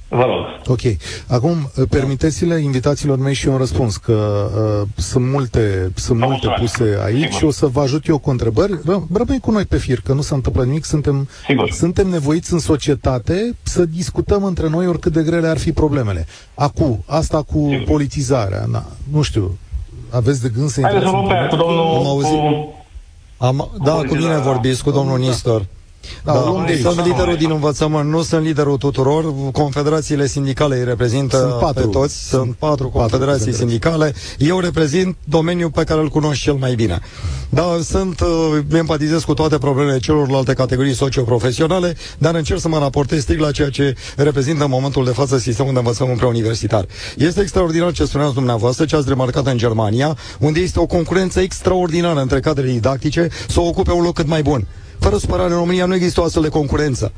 H: Vă rog.
A: Ok. Acum, permiteți-le invitațiilor mei și eu un răspuns, că uh, sunt multe, sunt multe puse aici Sigur. și o să vă ajut eu cu întrebări. Rămâi cu noi pe fir, că nu s-a întâmplat nimic. Suntem, Sigur. suntem nevoiți în societate să discutăm între noi oricât de grele ar fi problemele. Acum, asta cu Sigur. politizarea, na, nu știu, aveți de gând să
H: intrați... Haideți să cu domnul... Am auzit... Cu...
C: Am, da, cu mine vorbiți, cu domnul da. Nistor. Da, da, unde sunt liderul din învățământ, nu sunt liderul tuturor. Confederațiile sindicale îi reprezintă sunt patru. pe toți. Sunt, sunt patru confederații patru sindicale. Eu reprezint domeniul pe care îl cunosc cel mai bine. Da, sunt, uh, empatizez cu toate problemele celorlalte categorii socioprofesionale, dar încerc să mă raportez strict la ceea ce reprezintă în momentul de față sistemul de învățământ preuniversitar. Este extraordinar ce spuneați dumneavoastră, ce ați remarcat în Germania, unde este o concurență extraordinară între cadrele didactice să ocupe un loc cât mai bun. Fără supărare, în România nu există o astfel de concurență.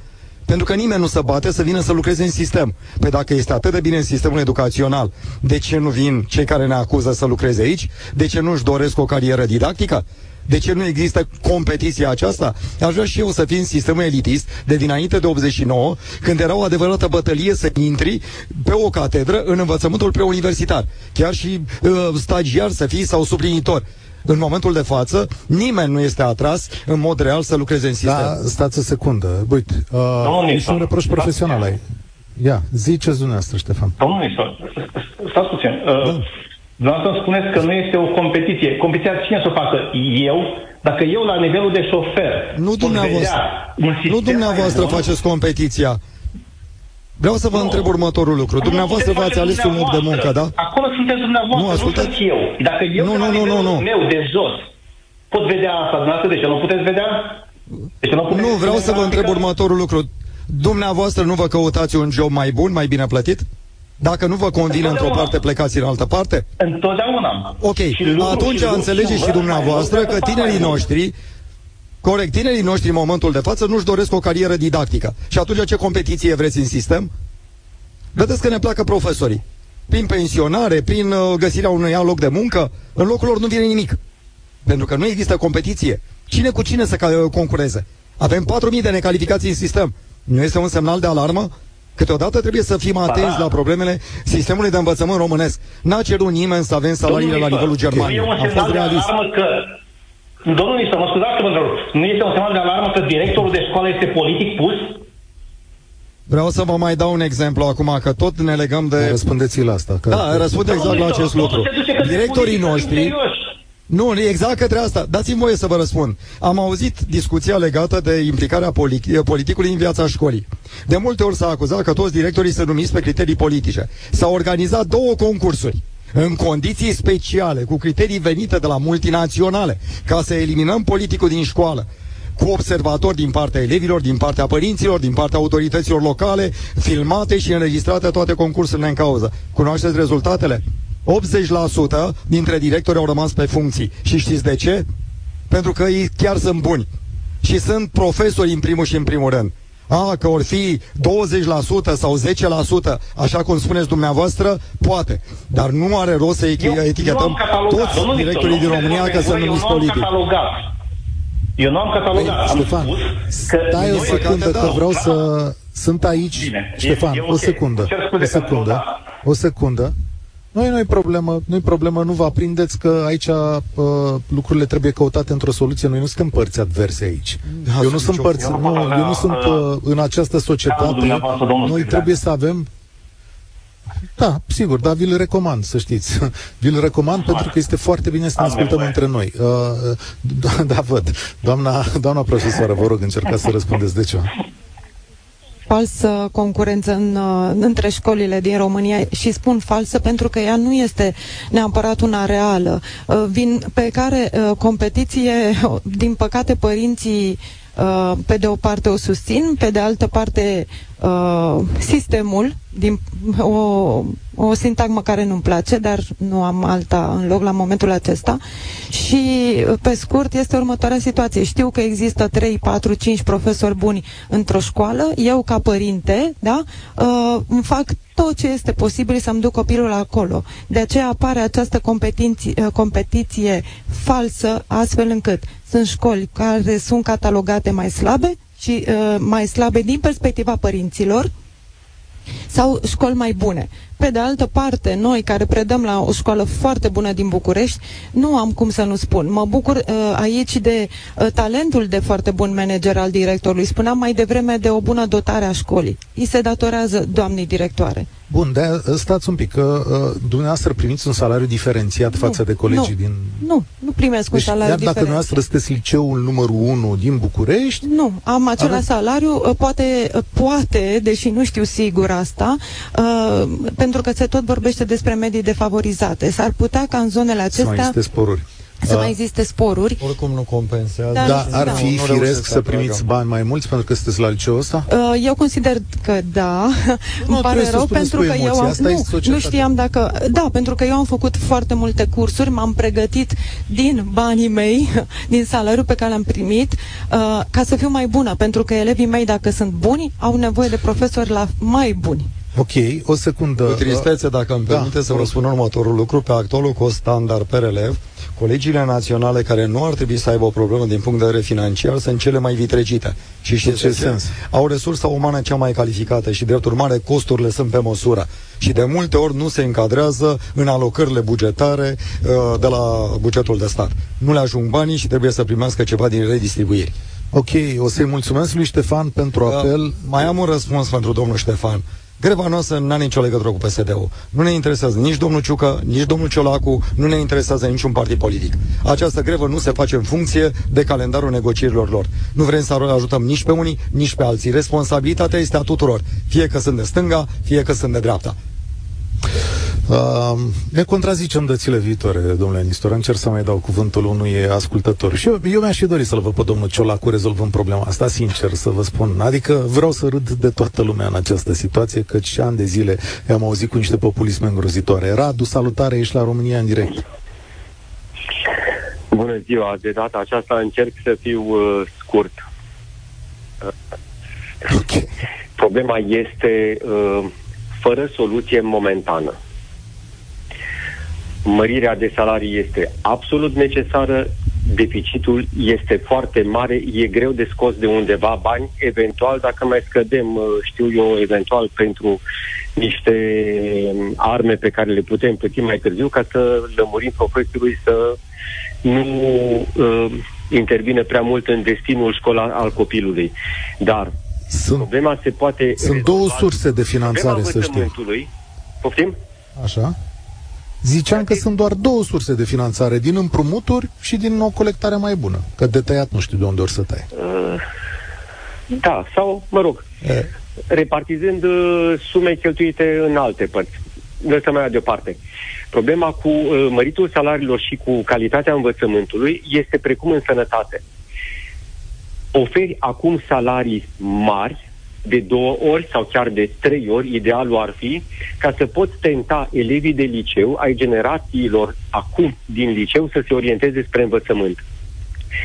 C: Pentru că nimeni nu se bate să vină să lucreze în sistem. Păi dacă este atât de bine în sistemul educațional, de ce nu vin cei care ne acuză să lucreze aici? De ce nu-și doresc o carieră didactică? De ce nu există competiția aceasta? Aș vrea și eu să fim în sistemul elitist de dinainte de 89, când era o adevărată bătălie să intri pe o catedră în învățământul preuniversitar. Chiar și uh, stagiar să fii sau suplinitor în momentul de față, nimeni nu este atras în mod real să lucreze în sistem. Da,
A: stați o secundă. Uite, uh, este un reproș profesional ai. Ia, ziceți dumneavoastră, Ștefan.
H: Domnul Nistor, stați puțin. Uh, da. Dumneavoastră spuneți că nu este o competiție. Competiția cine să o facă? Eu? Dacă eu la nivelul de șofer...
C: Nu dumneavoastră, nu dumneavoastră faceți competiția. Vreau să vă no. întreb următorul lucru. Dumneavoastră v-ați ales un loc de muncă, da?
H: Acolo sunteți dumneavoastră, nu, ascultați? nu sunt eu. Dacă eu nu, nu, nu, nu, nu. meu de jos pot vedea asta, dumneavoastră, de ce nu puteți vedea?
C: De ce nu, puteți nu vreau să vă întreb următorul lucru. Dumneavoastră nu vă căutați un job mai bun, mai bine plătit? Dacă nu vă convine într-o parte, plecați în altă parte?
H: Întotdeauna.
C: Ok, și atunci și înțelegeți și dumneavoastră că tinerii noștri Corect, tinerii noștri în momentul de față nu-și doresc o carieră didactică. Și atunci ce competiție vreți în sistem? Vedeți că ne placă profesorii. Prin pensionare, prin uh, găsirea unui alt loc de muncă, în locul lor nu vine nimic. Pentru că nu există competiție. Cine cu cine să concureze? Avem 4.000 de necalificații în sistem. Nu este un semnal de alarmă? Câteodată trebuie să fim atenți la problemele sistemului de învățământ românesc. N-a cerut nimeni să avem salariile la nivelul Germaniei.
H: Am fost realist. Că Domnul Nistor, mă scuzați că nu este un semnal de alarmă că directorul de școală este politic pus?
C: Vreau să vă mai dau un exemplu acum, că tot ne legăm de...
A: Răspundeți la asta. Că...
C: Da, răspund exact la acest lucru. Directorii noștri... Nu, exact către asta. Dați-mi voie să vă răspund. Am auzit discuția legată de implicarea politicului în viața școlii. De multe ori s-a acuzat că toți directorii se numiți pe criterii politice. S-au organizat două concursuri în condiții speciale, cu criterii venite de la multinaționale, ca să eliminăm politicul din școală cu observatori din partea elevilor, din partea părinților, din partea autorităților locale, filmate și înregistrate toate concursurile în cauză. Cunoașteți rezultatele? 80% dintre directori au rămas pe funcții. Și știți de ce? Pentru că ei chiar sunt buni. Și sunt profesori în primul și în primul rând. A, că or fi 20% sau 10%, așa cum spuneți dumneavoastră, poate. Dar nu are rost să etichetăm toți directorii din România că sunt numiți politici.
H: Eu nu am catalogat. Ei,
A: Ștefan, stai o secundă că vreau să... Sunt aici. Bine, Ștefan, e, e o secundă. O secundă. O secundă. Nu nu-i problemă, nu-i problemă, nu vă aprindeți că aici uh, lucrurile trebuie căutate într-o soluție. Noi nu suntem părți adverse aici. Da, eu nu sunt părți, nu, eu nu sunt uh, în această societate. Noi trebuie să avem da, sigur, dar vi-l recomand, să știți. *laughs* Vi-l recomand pentru că este foarte bine să ne ascultăm între noi. Uh, da, *laughs* da, văd. Doamna, doamna profesoară, vă rog, încercați să răspundeți de ce
D: falsă concurență în, uh, între școlile din România și spun falsă pentru că ea nu este neapărat una reală. Uh, vin pe care uh, competiție, din păcate, părinții pe de o parte o susțin, pe de altă parte sistemul, din, o, o sintagmă care nu-mi place, dar nu am alta în loc la momentul acesta. Și, pe scurt, este următoarea situație. Știu că există 3, 4, 5 profesori buni într-o școală. Eu, ca părinte, da, uh, îmi fac tot ce este posibil să-mi duc copilul acolo. De aceea apare această competiție, uh, competiție falsă, astfel încât sunt școli care sunt catalogate mai slabe și uh, mai slabe din perspectiva părinților, sau școli mai bune. Pe de altă parte, noi care predăm la o școală foarte bună din București, nu am cum să nu spun. Mă bucur uh, aici de uh, talentul de foarte bun manager al directorului. Spuneam mai devreme de o bună dotare a școlii. Îi se datorează doamnei directoare.
A: Bun, de stați un pic, că uh, dumneavoastră primiți un salariu diferențiat nu, față de colegii
D: nu,
A: din...
D: Nu, nu primesc deci, un salariu
A: iar dacă dumneavoastră sunteți liceul numărul 1 din București...
D: Nu, am același ave... salariu, uh, poate, uh, poate, deși nu știu sigur asta, uh, pentru că se tot vorbește despre medii defavorizate. S-ar putea ca în zonele acestea... Să mai
A: existe sporuri
D: să mai existe sporuri.
C: Oricum nu compensează.
A: Da, da ar fi nu, firesc să primiți bani mai mulți pentru că sunteți la liceul ăsta?
D: Uh, eu consider că da. Nu, *laughs* Îmi pare rău pentru că eu am, nu, nu știam dacă... Da, pentru că eu am făcut foarte multe cursuri, m-am pregătit din banii mei, *laughs* din salariul pe care l-am primit, uh, ca să fiu mai bună, pentru că elevii mei, dacă sunt buni, au nevoie de profesori la mai buni.
A: Ok, o secundă. Cu
C: tristețe, dacă îmi da, permite să vă spun următorul lucru, pe actualul cost standard per elev, colegiile naționale care nu ar trebui să aibă o problemă din punct de vedere financiar sunt cele mai vitregite. Și și ce sens? Au resursa umană cea mai calificată și, drept urmare, costurile sunt pe măsură. Și de multe ori nu se încadrează în alocările bugetare uh, de la bugetul de stat. Nu le ajung banii și trebuie să primească ceva din redistribuiri.
A: Ok, o să-i mulțumesc lui Ștefan pentru uh, apel. Uh,
C: mai am un răspuns pentru domnul Ștefan. Greva noastră nu are nicio legătură cu PSD-ul. Nu ne interesează nici domnul Ciucă, nici domnul Ciolacu, nu ne interesează niciun partid politic. Această grevă nu se face în funcție de calendarul negocierilor lor. Nu vrem să ajutăm nici pe unii, nici pe alții. Responsabilitatea este a tuturor, fie că sunt de stânga, fie că sunt de dreapta.
A: Uh, ne contrazicem dățile viitoare, domnule Nistor. Încerc să mai dau cuvântul unui ascultător. Și eu, eu mi-aș fi dorit să-l văd pe domnul Ciolacu rezolvând problema asta, sincer să vă spun. Adică vreau să râd de toată lumea în această situație, căci ani de zile am auzit cu niște populisme îngrozitoare. Radu, salutare, ești la România în direct.
I: Bună ziua, de data aceasta încerc să fiu uh, scurt.
A: Okay.
I: Problema este uh, fără soluție momentană. Mărirea de salarii este absolut necesară, deficitul este foarte mare, e greu de scos de undeva bani, eventual dacă mai scădem, uh, știu eu, eventual pentru niște arme pe care le putem plăti mai târziu ca să lămurim profesorului să nu uh, intervine prea mult în destinul școlar al copilului. Dar sunt, problema se poate...
A: Sunt două surse de finanțare, să știi.
I: Poftim?
A: Așa. Ziceam că sunt doar două surse de finanțare, din împrumuturi și din o colectare mai bună. Că de tăiat nu știu de unde or să taie. Uh,
I: da, sau, mă rog, e. repartizând uh, sume cheltuite în alte părți. Lăsăm mai deoparte. Problema cu uh, măritul salariilor și cu calitatea învățământului este precum în sănătate. Oferi acum salarii mari, de două ori sau chiar de trei ori, idealul ar fi ca să poți tenta elevii de liceu ai generațiilor acum din liceu să se orienteze spre învățământ.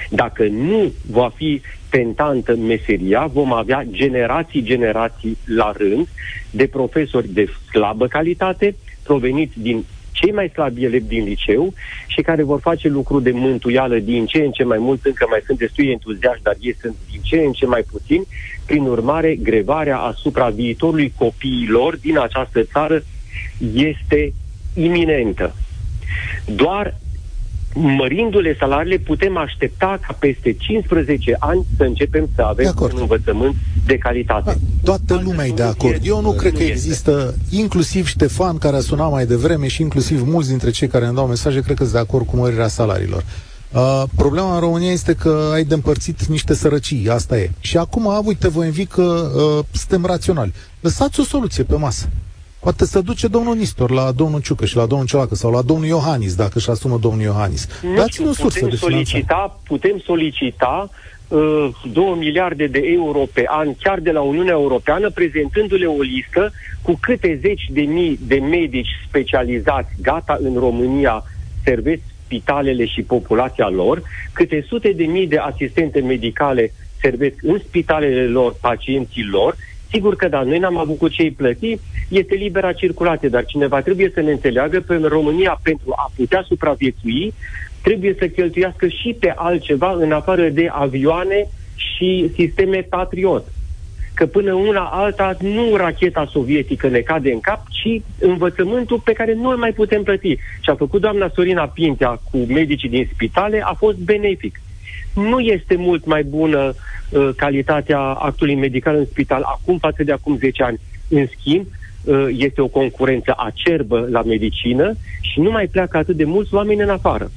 I: Dacă nu va fi tentantă meseria, vom avea generații, generații la rând de profesori de slabă calitate, proveniți din cei mai slabi elevi din liceu și care vor face lucru de mântuială din ce în ce mai mult, încă mai sunt destui entuziaști, dar ei sunt din ce în ce mai puțini. Prin urmare, grevarea asupra viitorului copiilor din această țară este iminentă. Doar mărindu-le salariile, putem aștepta ca peste 15 ani să începem să avem un învățământ de calitate. Da,
A: toată lumea e de acord. Eu nu cred că există, inclusiv Ștefan, care a sunat mai devreme, și inclusiv mulți dintre cei care îmi dau mesaje, cred că sunt de acord cu mărirea salariilor. Uh, problema în România este că ai de împărțit niște sărăcii, asta e. Și acum, uite, vă invit că uh, suntem raționali. Lăsați o soluție pe masă. Poate să duce domnul Nistor la domnul Ciucă și la domnul Ciolacă sau la domnul Iohannis, dacă își asumă domnul Iohannis. Dați-ne o sursă de
I: solicita, Putem solicita uh, 2 miliarde de euro pe an, chiar de la Uniunea Europeană, prezentându-le o listă cu câte zeci de mii de medici specializați gata în România servesc spitalele și populația lor, câte sute de mii de asistente medicale servesc în spitalele lor pacienții lor Sigur că da, noi n-am avut cu cei plăti, este libera circulație, dar cineva trebuie să ne înțeleagă că în România, pentru a putea supraviețui, trebuie să cheltuiască și pe altceva în afară de avioane și sisteme Patriot. Că până una alta nu racheta sovietică ne cade în cap, ci învățământul pe care nu îl mai putem plăti. Și a făcut doamna Sorina Pintea cu medicii din spitale a fost benefic. Nu este mult mai bună uh, calitatea actului medical în spital acum față de acum 10 ani. În schimb, uh, este o concurență acerbă la medicină și nu mai pleacă atât de mulți oameni în afară.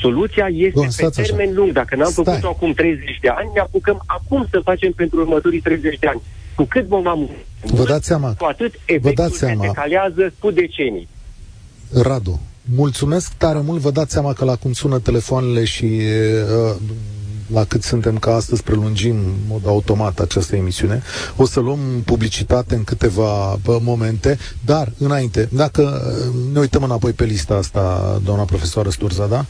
I: Soluția este Bun, pe termen așa. lung. Dacă n-am făcut-o acum 30 de ani, ne apucăm acum să facem pentru următorii 30 de ani. Cu cât vom am
A: Vă dați seama.
I: Cu atât efectul Vă dați seama. se decalează cu decenii.
A: Radu, Mulțumesc tare mult, vă dați seama că la cum sună telefoanele și uh, la cât suntem ca astăzi prelungim în mod automat această emisiune. O să luăm publicitate în câteva uh, momente, dar înainte, dacă uh, ne uităm înapoi pe lista asta, doamna profesoară Sturza, da?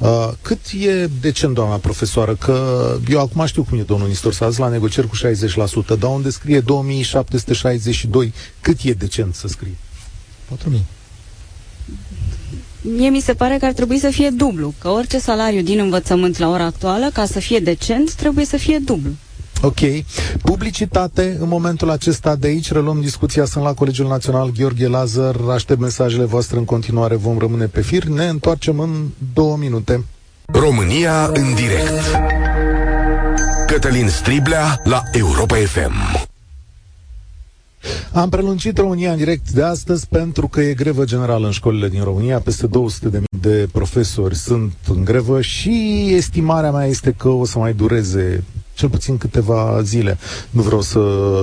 A: Uh, cât e decent, doamna profesoară? Că eu acum știu cum e domnul Nistor să la negocieri cu 60%, dar unde scrie 2762, cât e decent să scrie?
C: 4000
B: mie mi se pare că ar trebui să fie dublu, că orice salariu din învățământ la ora actuală, ca să fie decent, trebuie să fie dublu.
A: Ok. Publicitate în momentul acesta de aici. Reluăm discuția. Sunt la Colegiul Național Gheorghe Lazar. Aștept mesajele voastre în continuare. Vom rămâne pe fir. Ne întoarcem în două minute.
J: România în direct. Cătălin Striblea la Europa FM.
A: Am prelungit România în direct de astăzi pentru că e grevă generală în școlile din România. Peste 200 de mii de profesori sunt în grevă și estimarea mea este că o să mai dureze cel puțin câteva zile. Nu vreau să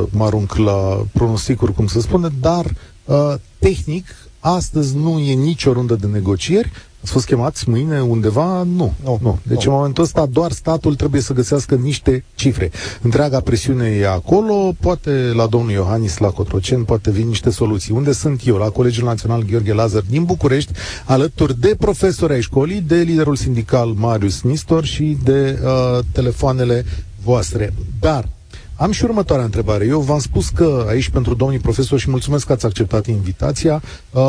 A: mă arunc la pronosticuri, cum să spune, dar uh, tehnic astăzi nu e nicio rundă de negocieri, Ați fost chemați mâine undeva? Nu.
C: Nu.
A: nu. Deci
C: Nu.
A: în momentul ăsta doar statul trebuie să găsească niște cifre. Întreaga presiune e acolo, poate la domnul Iohannis, la Cotroceni, poate vin niște soluții. Unde sunt eu? La Colegiul Național Gheorghe Lazar din București, alături de profesori ai școlii, de liderul sindical Marius Nistor și de uh, telefoanele voastre. Dar am și următoarea întrebare. Eu v-am spus că aici pentru domnii profesori și mulțumesc că ați acceptat invitația, uh,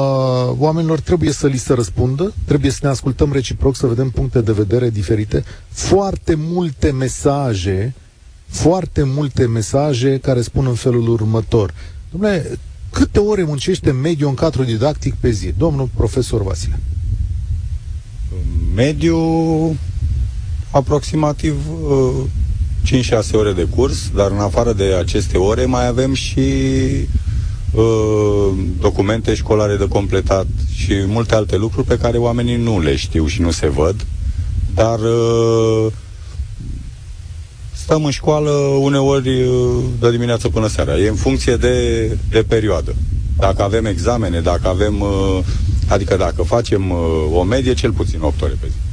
A: oamenilor trebuie să li se răspundă, trebuie să ne ascultăm reciproc, să vedem puncte de vedere diferite. Foarte multe mesaje, foarte multe mesaje care spun în felul următor. Domnule, câte ore muncește mediu în cadru didactic pe zi? Domnul profesor Vasile.
F: Mediu aproximativ uh, 5-6 ore de curs, dar în afară de aceste ore mai avem și uh, documente școlare de completat și multe alte lucruri pe care oamenii nu le știu și nu se văd, dar uh, stăm în școală uneori uh, de dimineață până seara. E în funcție de, de perioadă. Dacă avem examene, dacă avem, uh, adică dacă facem uh, o medie, cel puțin 8 ore pe zi.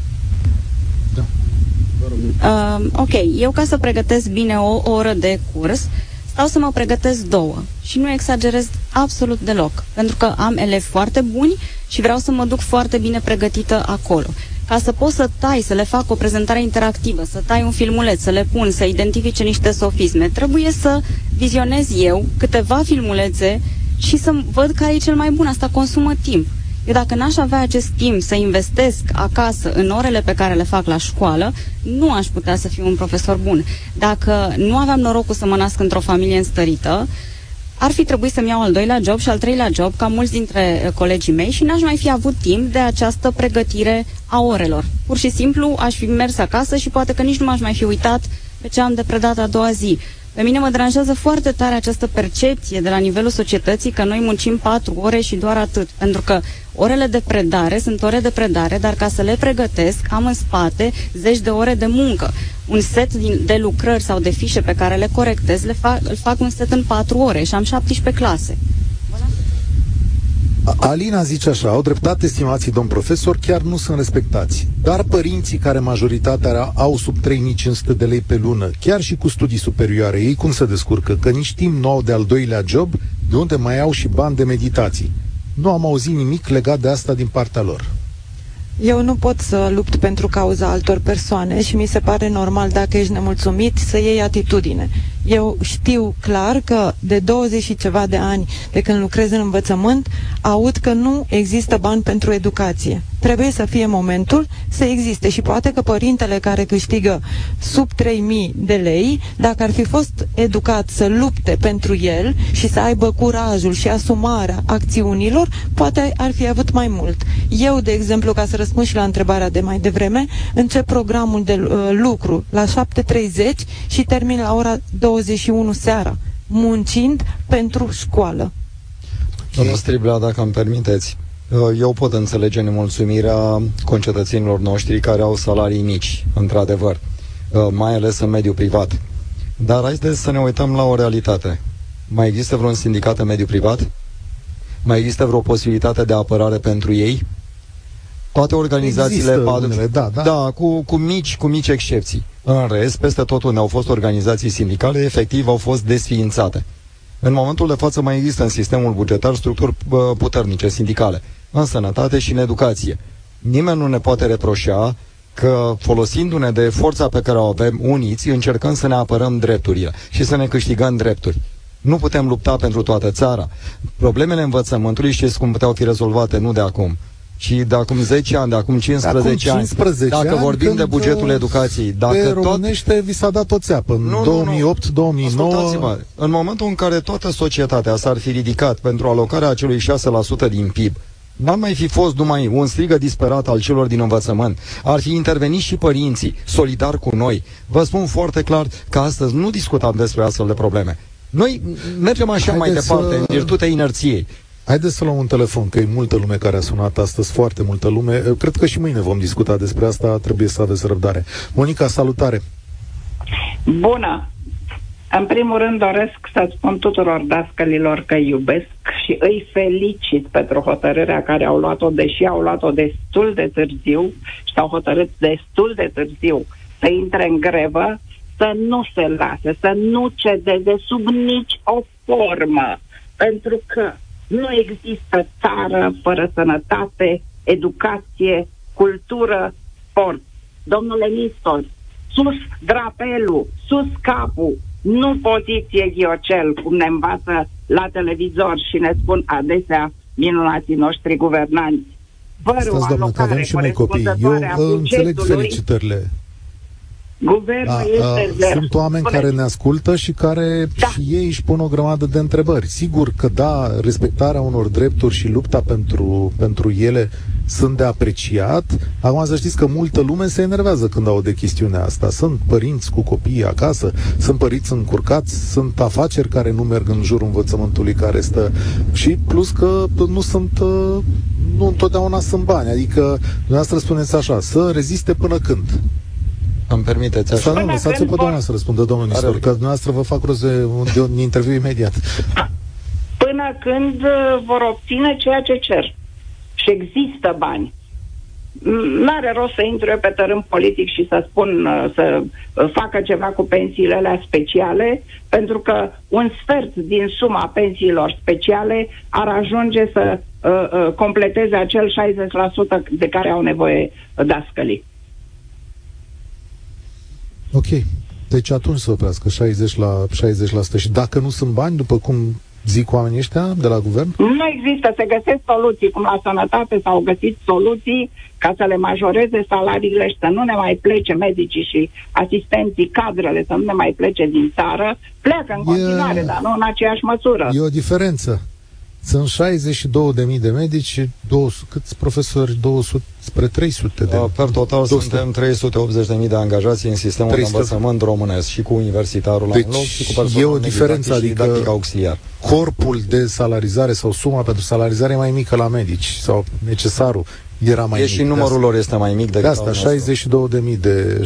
B: Uh, ok, eu ca să pregătesc bine o oră de curs, stau să mă pregătesc două și nu exagerez absolut deloc, pentru că am elevi foarte buni și vreau să mă duc foarte bine pregătită acolo. Ca să pot să tai, să le fac o prezentare interactivă, să tai un filmuleț, să le pun, să identifice niște sofisme, trebuie să vizionez eu câteva filmulețe și să văd care e cel mai bun. Asta consumă timp. Eu dacă n-aș avea acest timp să investesc acasă în orele pe care le fac la școală, nu aș putea să fiu un profesor bun. Dacă nu aveam norocul să mă nasc într-o familie înstărită, ar fi trebuit să-mi iau al doilea job și al treilea job, ca mulți dintre uh, colegii mei, și n-aș mai fi avut timp de această pregătire a orelor. Pur și simplu aș fi mers acasă și poate că nici nu m-aș mai fi uitat pe ce am de predat a doua zi. Pe mine mă deranjează foarte tare această percepție de la nivelul societății că noi muncim patru ore și doar atât. Pentru că orele de predare sunt ore de predare, dar ca să le pregătesc am în spate zeci de ore de muncă. Un set din, de lucrări sau de fișe pe care le corectez, le fac, îl fac un set în patru ore și am 17 clase.
A: Alina zice așa, au dreptate, stimații domn profesor, chiar nu sunt respectați. Dar părinții care majoritatea au sub 3500 de lei pe lună, chiar și cu studii superioare, ei cum se descurcă? Că nici timp nou de al doilea job, de unde mai au și bani de meditații. Nu am auzit nimic legat de asta din partea lor.
D: Eu nu pot să lupt pentru cauza altor persoane și mi se pare normal dacă ești nemulțumit să iei atitudine. Eu știu clar că de 20 și ceva de ani de când lucrez în învățământ, aud că nu există bani pentru educație. Trebuie să fie momentul să existe și poate că părintele care câștigă sub 3000 de lei, dacă ar fi fost educat să lupte pentru el și să aibă curajul și asumarea acțiunilor, poate ar fi avut mai mult. Eu, de exemplu, ca să răspund și la întrebarea de mai devreme, încep programul de uh, lucru la 7.30 și termin la ora 21 seara, muncind pentru școală.
C: Domnul Striblea, dacă îmi permiteți, uh, eu pot înțelege nemulțumirea concetățenilor noștri care au salarii mici, într-adevăr, uh, mai ales în mediul privat. Dar haideți să ne uităm la o realitate. Mai există vreun sindicat în mediul privat? Mai există vreo posibilitate de apărare pentru ei? Toate organizațiile...
A: Există unele, da, da.
C: da cu, cu, mici, cu mici excepții. În rest, peste tot unde au fost organizații sindicale, efectiv au fost desființate. În momentul de față mai există în sistemul bugetar structuri bă, puternice, sindicale, în sănătate și în educație. Nimeni nu ne poate reproșa că folosindu-ne de forța pe care o avem uniți, încercăm să ne apărăm drepturile și să ne câștigăm drepturi. Nu putem lupta pentru toată țara. Problemele învățământului știți cum puteau fi rezolvate, nu de acum, ci de acum 10 ani, de acum 15,
A: Acum 15
C: ani. Dacă
A: ani,
C: vorbim
A: când,
C: de bugetul
A: uh,
C: educației, dacă
A: Pe
C: tot
A: românește vi s-a dat o țeapă în
C: Nu, nu, nu.
A: 2008-2009.
C: Ascultați-mă, în momentul în care toată societatea s-ar fi ridicat pentru alocarea acelui 6% din PIB, N-ar mai fi fost numai un strigă disperat al celor din învățământ. Ar fi intervenit și părinții, solidar cu noi. Vă spun foarte clar că astăzi nu discutăm despre astfel de probleme. Noi mergem așa mai
A: Haideți
C: departe,
A: să-
C: în virtutea inerției.
A: Haideți să luăm un telefon, că e multă lume care a sunat astăzi, foarte multă lume. Cred că și mâine vom discuta despre asta, trebuie să aveți răbdare. Monica, salutare!
K: Bună! În primul rând doresc să spun tuturor dascălilor că îi iubesc și îi felicit pentru hotărârea care au luat-o, deși au luat-o destul de târziu și au hotărât destul de târziu să intre în grevă, să nu se lase, să nu cedeze sub nici o formă, pentru că nu există țară fără sănătate, educație, cultură, sport. Domnule Nistor, sus drapelul, sus capul, nu poziție ghiocel, cum ne învață la televizor și ne spun adesea minunații noștri guvernanți.
A: Fără Stați, doamnă, că avem și noi copii. Eu înțeleg felicitările
K: Guvernul da, este uh,
A: Sunt oameni Spune. care ne ascultă și care da. și ei își pun o grămadă de întrebări. Sigur că da, respectarea unor drepturi și lupta pentru, pentru ele sunt de apreciat. Acum să știți că multă lume se enervează când au de chestiunea asta. Sunt părinți cu copii acasă, sunt părinți încurcați, sunt afaceri care nu merg în jurul învățământului care stă și plus că nu sunt uh, nu întotdeauna sunt bani. Adică, dumneavoastră spuneți așa, să reziste până când?
C: Îmi permiteți așa?
A: Să nu, lăsați-o pe doamna să răspundă, domnul Nistor, că dumneavoastră vă fac rost de, de un interviu imediat.
K: Până când uh, vor obține ceea ce cer. Și există bani. N-are rost să intru eu pe tărâm politic și să spun uh, să uh, facă ceva cu pensiile alea speciale, pentru că un sfert din suma pensiilor speciale ar ajunge să uh, uh, completeze acel 60% de care au nevoie dascălii.
A: Ok. Deci atunci să oprească 60 la 60% și dacă nu sunt bani, după cum zic oamenii ăștia de la guvern?
K: Nu există, se găsesc soluții, cum la sănătate s-au găsit soluții ca să le majoreze salariile și să nu ne mai plece medicii și asistenții, cadrele, să nu ne mai plece din țară. Pleacă în continuare, e... dar nu în aceeași măsură.
A: E o diferență. Sunt 62.000 de medici, 200, câți profesori? 200 spre 300 de...
C: Per total 200. suntem 380.000 de angajați în sistemul 300. de învățământ românesc și cu universitarul
A: deci,
C: la un loc și cu
A: personal e o diferență, adică
C: auxiliar.
A: corpul de salarizare sau suma pentru salarizare e mai mică la medici sau necesarul era mai
C: e
A: mic.
C: și numărul lor este mai mic decât
A: de asta, 62.000 de,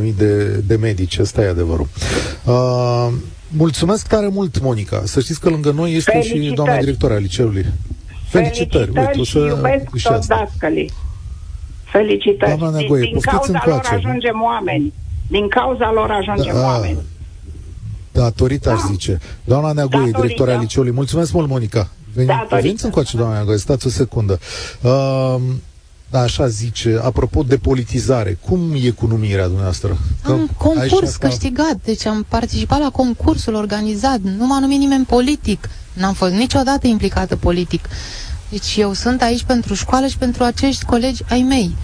A: 62.000 de, de medici, ăsta e adevărul. Uh, Mulțumesc tare mult, Monica. Să știți că lângă noi este Felicitări. și doamna directoare a liceului.
K: Felicitări. Felicitări Uite, și iubesc și toți dascălii. Felicitări. Doamna Neagoie, din, din cauza încoace. lor ajungem oameni. Din cauza lor ajungem da, oameni.
A: Datorită, da. aș zice. Doamna Neagoie, directoarea liceului. Mulțumesc mult, Monica. Veniți încoace, doamna Neagoie, stați o secundă. Uh, da, așa zice, apropo de politizare, cum e cu numirea dumneavoastră?
L: Că am concurs ca... câștigat, deci am participat la concursul organizat, nu m-a numit nimeni politic, n-am fost niciodată implicată politic. Deci eu sunt aici pentru școală și pentru acești colegi ai mei.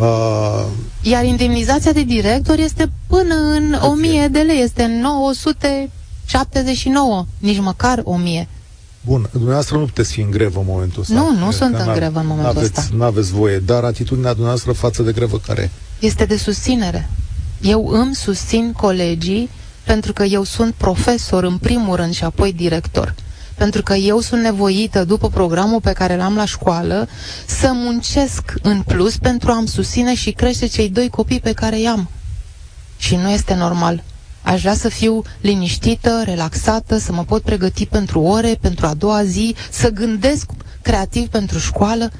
L: Uh... Iar indemnizația de director este până în okay. 1000 de lei, este 979, nici măcar 1000.
A: Bun, dumneavoastră nu puteți fi în grevă în momentul ăsta.
L: Nu, nu sunt în grevă în momentul
A: aveți,
L: ăsta.
A: Nu aveți voie, dar atitudinea dumneavoastră față de grevă care
L: Este de susținere. Eu îmi susțin colegii pentru că eu sunt profesor în primul rând și apoi director. Pentru că eu sunt nevoită, după programul pe care l-am la școală, să muncesc în plus pentru a-mi susține și crește cei doi copii pe care i-am. Și nu este normal. Aș vrea să fiu liniștită, relaxată, să mă pot pregăti pentru ore, pentru a doua zi, să gândesc creativ pentru școală.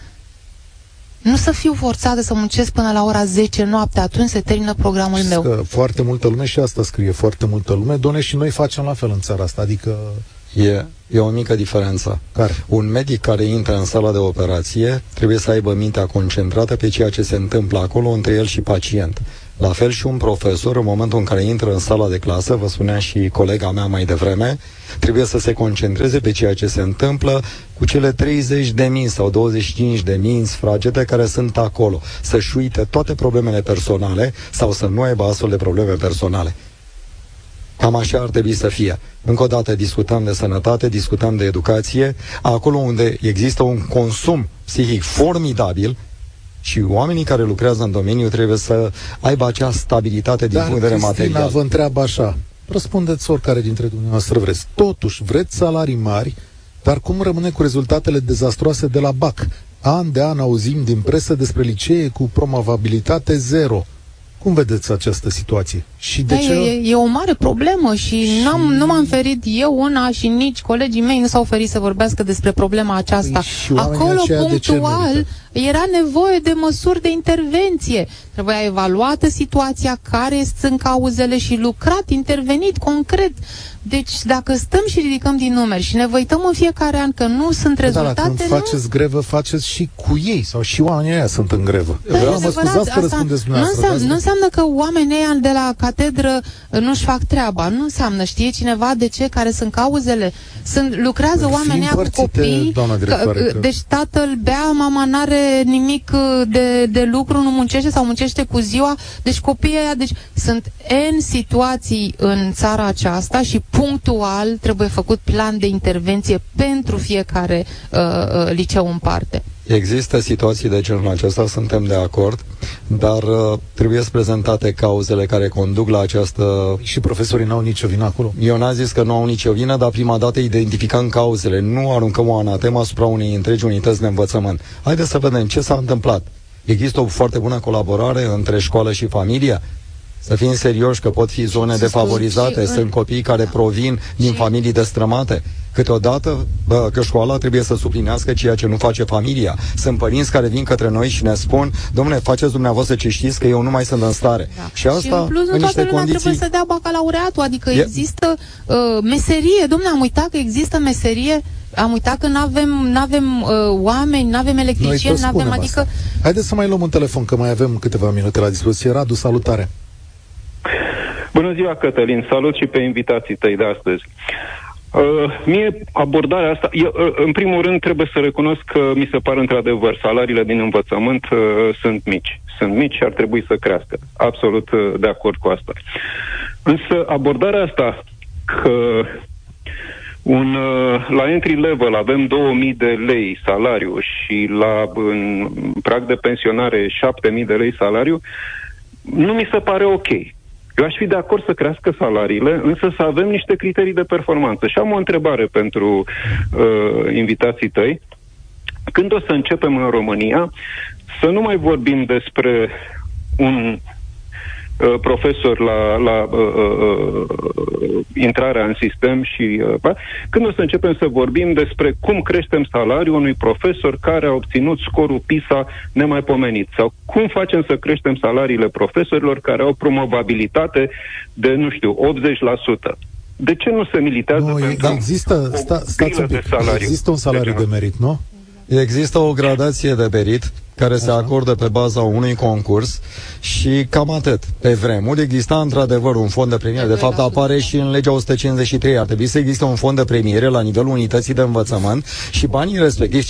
L: Nu să fiu forțată să muncesc până la ora 10 noapte, atunci se termină programul Știți meu. Că
A: foarte multă lume și asta scrie, foarte multă lume. Doamne, și noi facem la fel în țara asta, adică...
C: E, e o mică diferență.
A: Care?
C: Un medic care intră în sala de operație trebuie să aibă mintea concentrată pe ceea ce se întâmplă acolo între el și pacient. La fel și un profesor, în momentul în care intră în sala de clasă, vă spunea și colega mea mai devreme, trebuie să se concentreze pe ceea ce se întâmplă cu cele 30 de mii sau 25 de mii sfragete care sunt acolo. Să-și uite toate problemele personale sau să nu aibă astfel de probleme personale. Cam așa ar trebui să fie. Încă o dată discutăm de sănătate, discutăm de educație, acolo unde există un consum psihic formidabil, și oamenii care lucrează în domeniu trebuie să aibă acea stabilitate din
A: Dar,
C: punct de vedere material.
A: vă întreabă așa, răspundeți oricare dintre dumneavoastră vreți. Totuși, vreți salarii mari, dar cum rămâne cu rezultatele dezastroase de la BAC? An de an auzim din presă despre licee cu promovabilitate zero. Cum vedeți această situație? Și de
L: da,
A: ce?
L: E, e o mare problemă și, și... N-am, nu m-am ferit eu una și nici colegii mei nu s-au ferit să vorbească despre problema aceasta.
A: Păi
L: Acolo, punctual, era nevoie de măsuri de intervenție. Trebuia evaluată situația, care sunt cauzele și lucrat, intervenit concret. Deci, dacă stăm și ridicăm din numeri și ne văităm în fiecare an că nu sunt rezultate,
A: da, când
L: nu...
A: faceți grevă, faceți și cu ei sau și oamenii ăia sunt în grevă.
L: Da,
A: Vreau mă scuzați că răspundeți
L: nu înseamnă, nu înseamnă că oamenii ăia de la catedră nu-și fac treaba. Nu înseamnă. Știe cineva de ce, care sunt cauzele? Sunt, lucrează oamenii cu copii.
A: Că,
L: deci tatăl bea, mama n-are nimic uh, de, de lucru, nu muncește sau muncește cu ziua. Deci copiii aia, deci sunt N situații în țara aceasta și punctual trebuie făcut plan de intervenție pentru fiecare uh, uh, liceu în parte.
C: Există situații de genul acesta, suntem de acord, dar uh, trebuie să prezentate cauzele care conduc la această...
A: Și profesorii n-au nicio vină acolo?
C: Eu n-am zis că nu au nicio vină, dar prima dată identificăm cauzele. Nu aruncăm o anatemă asupra unei întregi unități de învățământ. Haideți să vedem ce s-a întâmplat. Există o foarte bună colaborare între școală și familie? Să fim serioși că pot fi zone defavorizate, sunt copii care provin din familii destrămate. Câteodată bă, că școala trebuie să suplinească ceea ce nu face familia. Sunt părinți care vin către noi și ne spun, domnule, faceți dumneavoastră ce știți că eu nu mai sunt în stare.
L: Da.
C: Și asta
L: și în plus, nu
C: în
L: toată
C: niște
L: lumea
C: condiții...
L: trebuie să dea bacalaureatul, adică
C: e...
L: există uh, meserie. Domnule, am uitat că există meserie am uitat că nu avem uh, oameni, nu avem electricieni, nu avem, adică... Asta.
A: Haideți să mai luăm un telefon, că mai avem câteva minute la dispoziție. Radu, salutare!
M: Bună ziua, Cătălin! Salut și pe invitații tăi de astăzi. Uh, mie abordarea asta, eu, uh, în primul rând trebuie să recunosc că mi se par într-adevăr salariile din învățământ uh, sunt mici. Sunt mici și ar trebui să crească. Absolut uh, de acord cu asta. Însă abordarea asta că un, uh, la entry level avem 2000 de lei salariu și la în prag de pensionare 7000 de lei salariu, nu mi se pare ok. Eu aș fi de acord să crească salariile, însă să avem niște criterii de performanță. Și am o întrebare pentru uh, invitații tăi. Când o să începem în România să nu mai vorbim despre un Uh, profesor la, la uh, uh, uh, intrarea în sistem și uh, când o să începem să vorbim despre cum creștem salariul unui profesor care a obținut scorul PISA nemaipomenit sau cum facem să creștem salariile profesorilor care au promovabilitate de, nu știu, 80%. De ce nu se militează
A: nu,
M: pentru
A: există, sta, stați un pic,
M: de salariu?
A: Există un salariu de, de merit, nu?
C: Există o gradație de merit care se acordă pe baza unui concurs și cam atât. Pe vremuri exista într-adevăr un fond de premiere, de fapt apare și în legea 153, ar trebui să existe un fond de premiere la nivelul unității de învățământ și banii respectiv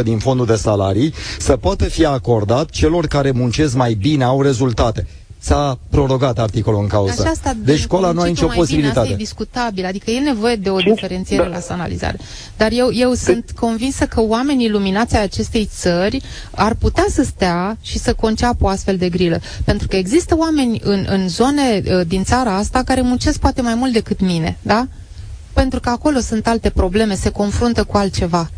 C: 5% din fondul de salarii să poată fi acordat celor care muncesc mai bine, au rezultate s-a prorogat articolul în cauză.
L: asta,
C: deci școala nu are nicio posibilitate. Bine,
L: asta e discutabil, adică e nevoie de o diferențiere da. la sanalizare. Dar eu, eu sunt convinsă că oamenii iluminați ai acestei țări ar putea să stea și să conceapă o astfel de grilă. Pentru că există oameni în, în zone uh, din țara asta care muncesc poate mai mult decât mine, da? Pentru că acolo sunt alte probleme, se confruntă cu altceva.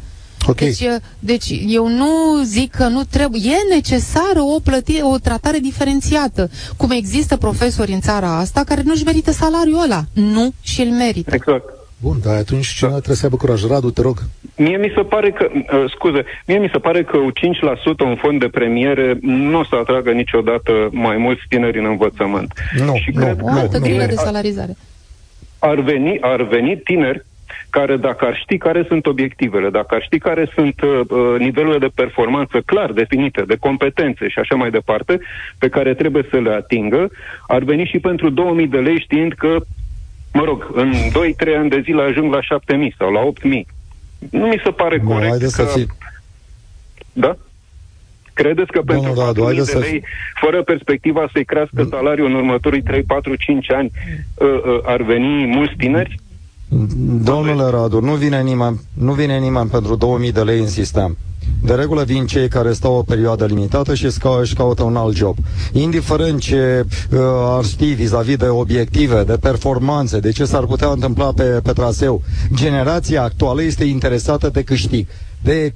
A: Okay.
L: Deci, deci eu nu zic că nu trebuie. E necesară o plătire, o tratare diferențiată. Cum există profesori în țara asta care nu-și merită salariul ăla. Nu și îl merită.
M: Exact.
A: Bun, dar atunci cine trebuie să aibă curaj? Radu, te rog.
M: Mie mi se pare că, uh, scuze, mie mi se pare că 5% un fond de premiere nu o să atragă niciodată mai mulți tineri în învățămământ.
C: Nu,
M: și
L: nu,
M: cred
L: o altă grilă de salarizare.
M: Ar veni, ar veni tineri care dacă ar ști care sunt obiectivele, dacă ar ști care sunt uh, uh, nivelurile de performanță clar definite, de competențe și așa mai departe, pe care trebuie să le atingă, ar veni și pentru 2000 de lei știind că, mă rog, în 2-3 ani de zile ajung la 7000 sau la 8000. Nu mi se pare
C: Bun,
M: corect că...
C: Să fi...
M: Da? Credeți că pentru
C: Domnul Radu,
M: de
C: să...
M: lei, fără perspectiva să-i crească mm. salariul în următorii 3, 4, 5 ani, uh, uh, ar veni mulți tineri?
C: Domnule Radu, nu vine nimeni, nu vine nimeni pentru 2000 de lei în sistem. De regulă vin cei care stau o perioadă limitată și își caută un alt job. Indiferent ce uh, ar ști vis-a-vis de obiective, de performanțe, de ce s-ar putea întâmpla pe, pe traseu, generația actuală este interesată de câștig, de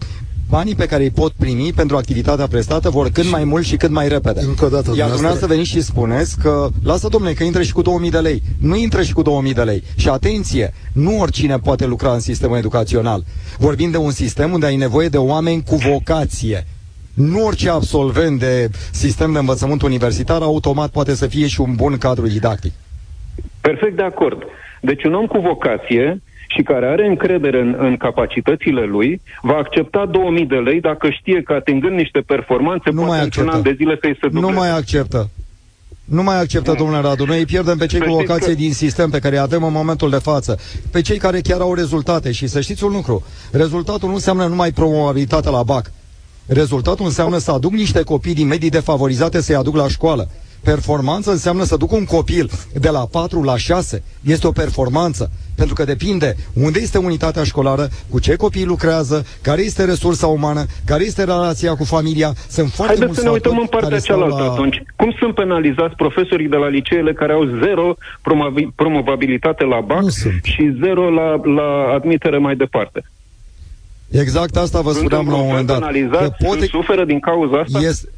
C: banii pe care îi pot primi pentru activitatea prestată vor cât mai mult și cât mai repede.
A: Încă o dată,
C: Iar dumneavoastră veniți și spuneți că, lasă domnule, că intră și cu 2000 de lei. Nu intră și cu 2000 de lei. Și atenție, nu oricine poate lucra în sistemul educațional. Vorbim de un sistem unde ai nevoie de oameni cu vocație. Nu orice absolvent de sistem de învățământ universitar automat poate să fie și un bun cadru didactic.
M: Perfect de acord. Deci un om cu vocație și care are încredere în, în capacitățile lui, va accepta 2000 de lei dacă știe că atingând niște performanțe
C: Nu
M: poate
C: mai
M: într-un
C: acceptă.
M: an de zile să-i se dubleze.
C: Nu mai acceptă. Nu mai acceptă, domnule Radu. Noi îi pierdem pe cei
M: Să
C: cu
M: știți
C: vocație
M: că-
C: din sistem pe care îi avem în momentul de față. Pe cei care chiar au rezultate. Și să știți un lucru. Rezultatul nu înseamnă numai promovabilitate la BAC. Rezultatul înseamnă să aduc niște copii din medii defavorizate să-i aduc la școală. Performanță înseamnă să duc un copil de la 4 la 6. Este o performanță. Pentru că depinde unde este unitatea școlară, cu ce copii lucrează, care este resursa umană, care este relația cu familia. Sunt foarte
M: Haideți
C: mulți
M: să ne uităm
C: factori
M: în partea
C: care stau
M: cealaltă
C: la...
M: atunci. Cum sunt penalizați profesorii de la liceele care au zero promovi- promovabilitate la BAC
A: Nu sunt.
M: și zero la, la admitere mai departe?
C: Exact asta vă
M: Sunt
C: spuneam la un moment dat.
M: penalizați,
C: Că poate,
M: suferă din cauza asta?
C: este,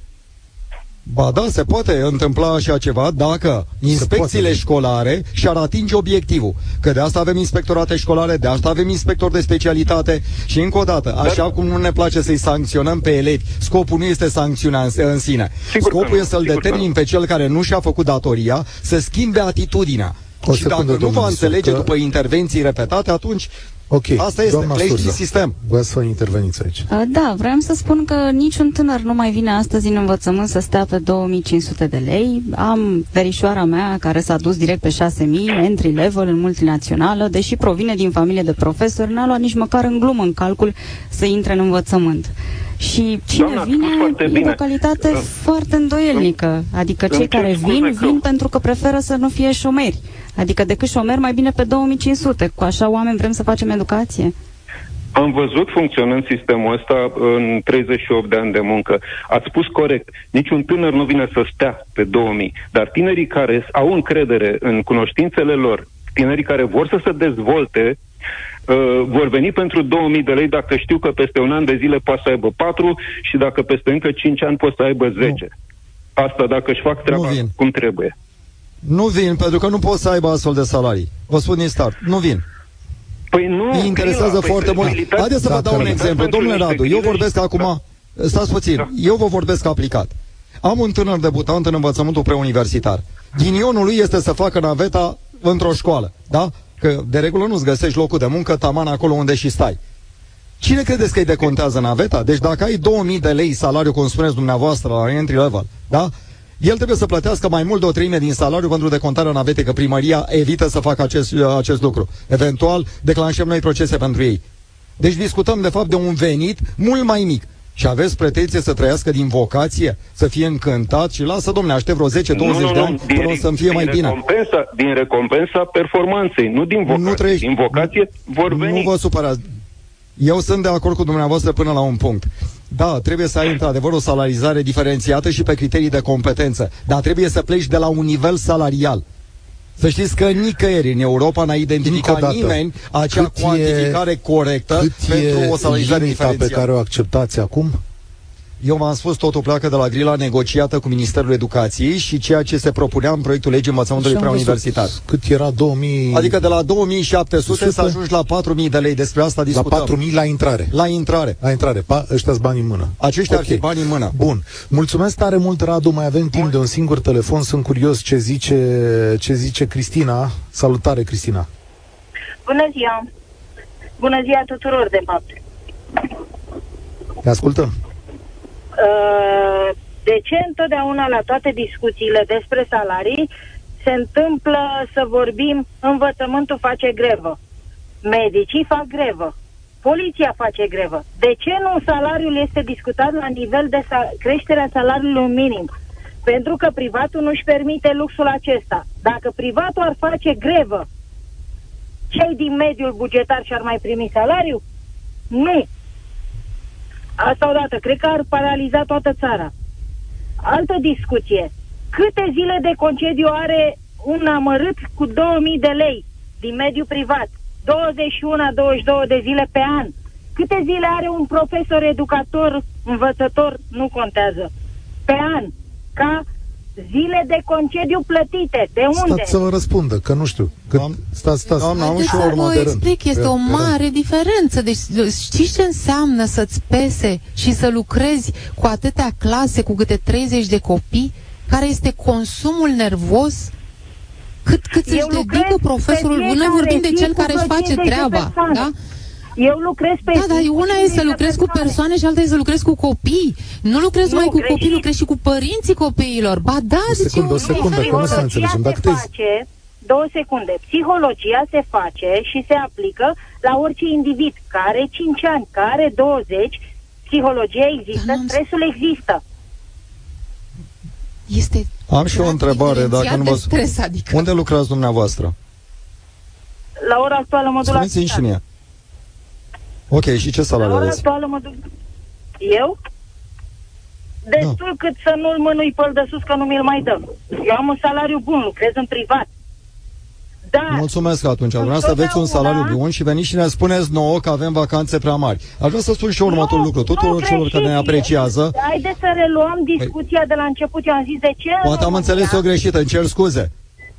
C: Ba da, se poate întâmpla așa ceva dacă inspecțiile
A: poate.
C: școlare și-ar atinge obiectivul. Că de asta avem inspectorate școlare, de asta avem inspectori de specialitate și încă o dată, așa cum nu ne place să-i sancționăm pe elevi, scopul nu este sancțiunea în, în sine.
M: Sigur că
C: scopul
M: nu,
C: este să-l
M: sigur că
C: determin
M: nu.
C: pe cel care nu și-a făcut datoria să schimbe atitudinea.
A: O
C: și
A: secundă,
C: dacă nu
A: domnul
C: va înțelege
A: Surcă.
C: după intervenții repetate, atunci
A: Ok,
C: asta este,
A: doamna
C: pleci din
A: Surza,
C: sistem.
A: Vă să interveniți aici.
B: Uh, Da, vreau să spun că niciun tânăr nu mai vine astăzi în învățământ să stea pe 2500 de lei. Am verișoara mea care s-a dus direct pe 6000, entry level în multinațională, deși provine din familie de profesori, n-a luat nici măcar în glumă în calcul să intre în învățământ. Și cine
M: Doamna, ați
B: vine
M: spus foarte
B: e de
M: bine.
B: o calitate
M: Îmi-
B: foarte îndoielnică. Adică
M: îmi
B: cei
M: cer
B: care
M: scuze
B: vin,
M: că-
B: vin pentru că preferă să nu fie șomeri. Adică decât șomeri, mai bine pe 2500. Cu așa oameni vrem să facem educație?
M: Am văzut funcționând sistemul ăsta în 38 de ani de muncă. Ați spus corect. Niciun tânăr nu vine să stea pe 2000. Dar tinerii care au încredere în cunoștințele lor, tinerii care vor să se dezvolte, uh, vor veni pentru 2000 de lei dacă știu că peste un an de zile poate să aibă 4 și dacă peste încă 5 ani poate să aibă 10. Asta dacă își fac treaba
C: Nu vin.
M: cum trebuie.
C: Nu vin, pentru că nu pot să aibă astfel de salarii. Vă spun din start, nu vin.
M: Păi nu,
C: Îi interesează
M: Grila,
C: foarte
M: păi
C: mult.
M: credibilitatea-
C: Haideți să vă
A: Da,
C: dau un
A: Călin.
C: exemplu.
M: pentru
C: Domnule
M: niște
C: Radu, eu
M: grile
C: vorbesc
M: și-
C: acum... Stați puțin,
M: Da.
C: eu vă vorbesc aplicat. Am un tânăr debutant în învățământul preuniversitar. Ghinionul lui este să facă naveta într-o școală, da? Că de regulă nu-ți găsești locul de muncă taman acolo unde și stai. Cine credeți că îi decontează naveta? Deci dacă ai 2000 de lei salariu, cum spuneți dumneavoastră, la entry level, da? El trebuie să plătească mai mult de o treime din salariu pentru decontarea navetei, că primăria evită să facă acest, acest lucru. Eventual, declanșăm noi procese pentru ei. Deci discutăm, de fapt, de un venit mult mai mic. Și aveți pretenție să trăiască din vocație, să fie încântat și lasă, domne, aștept vreo 10-20 de ani
M: din,
C: până o să-mi fie mai
M: din
C: bine.
M: Recompensa, din recompensa performanței, nu din vocație.
C: Nu trăiești.
M: Din vocație vor veni.
C: Nu vă supărați. Eu sunt de acord cu dumneavoastră până la un punct. Da, trebuie să ai într-adevăr o salarizare diferențiată și pe criterii de competență, dar trebuie să pleci de la un nivel salarial. Să știți că nicăieri în Europa n-a
A: Încă o
C: identificat
A: dată,
C: nimeni acea
A: cât e-
C: cuantificare corectă
A: Cât
C: pentru
A: e
C: o salarizare
A: limita pe
C: diferențiată.
A: care o acceptați acum?
C: Eu v-am spus, totul pleacă de la grila negociată cu Ministerul Educației și ceea ce se propunea în proiectul legii învățământului
A: Și am văzut
C: preuniversitar.
A: Cât era 2000...
C: Adică de la 2700 să
A: Sută?
C: ajungi la 4000 de lei. Despre asta
A: la
C: discutăm.
A: 4000 la intrare.
C: La intrare.
A: La intrare. Pa, ăștia bani în mână.
C: Aceștia
A: Ok.
C: ar fi bani în mână.
A: Bun. Mulțumesc tare mult, Radu. Mai avem timp de un singur telefon. Sunt curios ce zice, ce zice Cristina. Salutare, Cristina.
N: Bună ziua! Bună ziua tuturor, de fapt!
A: Te ascultăm.
N: Uh, De ce întotdeauna la toate discuțiile despre salarii se întâmplă să vorbim învățământul face grevă, medicii fac grevă, poliția face grevă. De ce nu salariul este discutat la nivel de sa- creșterea salariului minim? Pentru că privatul nu-și permite luxul acesta. Dacă privatul ar face grevă, cei din mediul bugetar și-ar mai primi salariu? Nu. Asta odată. Cred că ar paraliza toată țara. Altă discuție. Câte zile de concediu are un amărât cu 2000 de lei din mediul privat? 21-22 de zile pe an. câte zile are un profesor, educator, învățător, nu contează, pe an, ca zile de concediu plătite. De unde?
A: Stați să vă răspundă, că nu știu. Cât... Stați, stați.
C: Doamna, am
L: Haideți
C: și o
L: să
C: urmă
L: vă
C: de rând.
L: explic, este
A: Pe-
L: o
A: pe
L: mare diferență. Deci știți ce înseamnă să-ți pese și să lucrezi cu atâtea clase, cu câte 30 de copii? Care este consumul nervos? Cât, cât
N: Eu
L: își
N: lucrez
L: dedică
N: pe
L: profesorul? Noi
N: fiecare
L: vorbim de
N: zi
L: cel
N: cu
L: care își
N: vreo
L: face
N: 50 de
L: treaba.
N: persoane.
L: Da?
N: Eu lucrez pe
L: Da, dar
N: zi cu
L: una e să
N: 50 de
L: lucrezi cu persoane și alta e să lucrezi cu copii. Nu lucrezi
N: Nu,
L: mai cu
N: greșit.
L: copii, lucrezi și cu părinții copiilor. Ba da,
A: O
L: deci
A: secundă,
L: e
A: o secundă, că nu se
L: diferență.
A: înțelegem. Dacă
N: se
A: te-
N: face, două secunde, psihologia se face și se aplică la orice individ care are 5 ani, care are 20, psihologia există,
L: Dar n-am-
N: stresul există.
L: Este
C: Am și o întrebare, dacă nu
L: de
C: vă...
L: stres, adică.
C: Unde lucrați dumneavoastră?
N: La ora actuală mă duc la
C: Spuneți-mi și
N: spital.
C: mie. Ok, și ce
N: La
C: salariu
N: ora
C: aveți?
N: actuală mă duc... Eu? Destul cât să nu-l mânui pe de sus, că nu mi-l mai dă. Eu am un salariu bun, lucrez în privat. Dar
C: Mulțumesc atunci. Dumneavoastră aveți un salariu bun și veniți și ne spuneți nouă că avem vacanțe prea mari. Aș vrea să spun și eu următorul lucru. Tuturor celor care ne apreciază,
N: Haideți să reluăm discuția de la început. Eu am zis de ce în
C: poate am
N: România-
C: înțeles-o greșită, îmi cer scuze.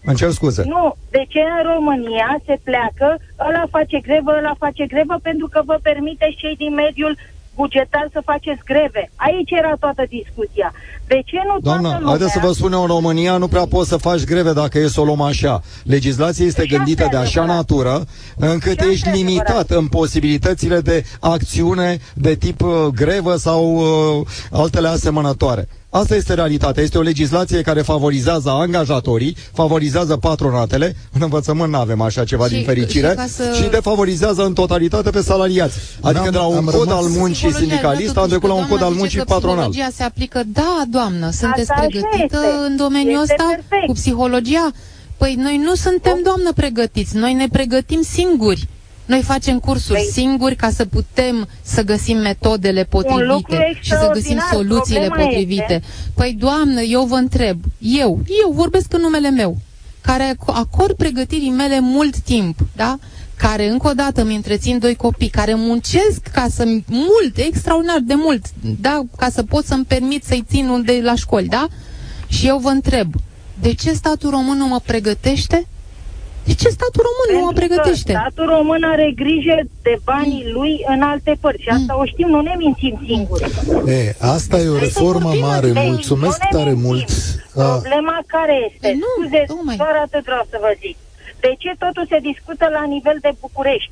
C: Îmi cer scuze.
N: Nu, de ce în România se pleacă, ăla face grevă, ăla face grevă, pentru că vă permite cei din mediul bugetar să faceți greve. Aici era toată discuția. De ce nu toată
C: Doamnă,
N: lumea...
C: haideți să vă spun eu, în România nu prea poți să faci greve dacă e să o luăm așa. Legislația este
N: Și
C: gândită
N: asta
C: de
N: e
C: așa
N: adevărat.
C: natură încât
N: Și asta
C: ești
N: e
C: limitat
N: adevărat.
C: în posibilitățile de acțiune de tip uh, grevă sau uh, altele asemănătoare. Asta este realitatea. Este o legislație care favorizează angajatorii, favorizează patronatele. În învățământ nu avem așa ceva
L: Și-
C: din fericire
L: și ca să-
C: și defavorizează în totalitate pe salariați. Adică
A: N-am-
C: de la un
A: am
C: cod
A: rămas-
C: al muncii
L: Psihologia,
C: sindicalist
L: da,
C: am trecut la un
L: totuși,
C: cod al
L: doamna
C: muncii
L: zice că
C: patronal.
L: Psihologia se aplică, da, doamnă, sunteți
N: Asta așa
L: pregătită
N: este.
L: în domeniul
N: Este
L: ăsta
N: perfect.
L: cu psihologia? Păi noi nu suntem, doamnă, pregătiți, noi ne pregătim singuri. Noi facem cursuri
N: Păi-
L: singuri ca să putem să găsim metodele
N: lucru
L: potrivite și să găsim
N: extraordinar.
L: soluțiile
N: Problema
L: potrivite.
N: este-
L: Păi, doamnă, eu vă întreb, eu, eu vorbesc în numele meu, care ac- acord pregătirii mele mult timp, da? care încă o dată îmi întrețin doi copii, care muncesc ca să mult, extraordinar de mult, da? ca să pot să-mi permit să-i țin unde la școli, da? Și eu vă întreb, de ce statul român nu mă pregătește? De ce statul român nu mă
N: Pentru că
L: pregătește?
N: statul român are grijă de banii lui în alte părți. Și asta o știm, nu ne mințim singuri.
A: E, asta e o reformă
L: vorbim,
A: mare.
N: Deci,
A: Mulțumesc
N: nu ne
A: tare
N: mințim.
A: mult. A,
N: Problema care este?
L: Păi nu,
N: Scuze,
L: tocmai.
N: doar atât vreau să vă zic. De ce totul se discută la nivel de București?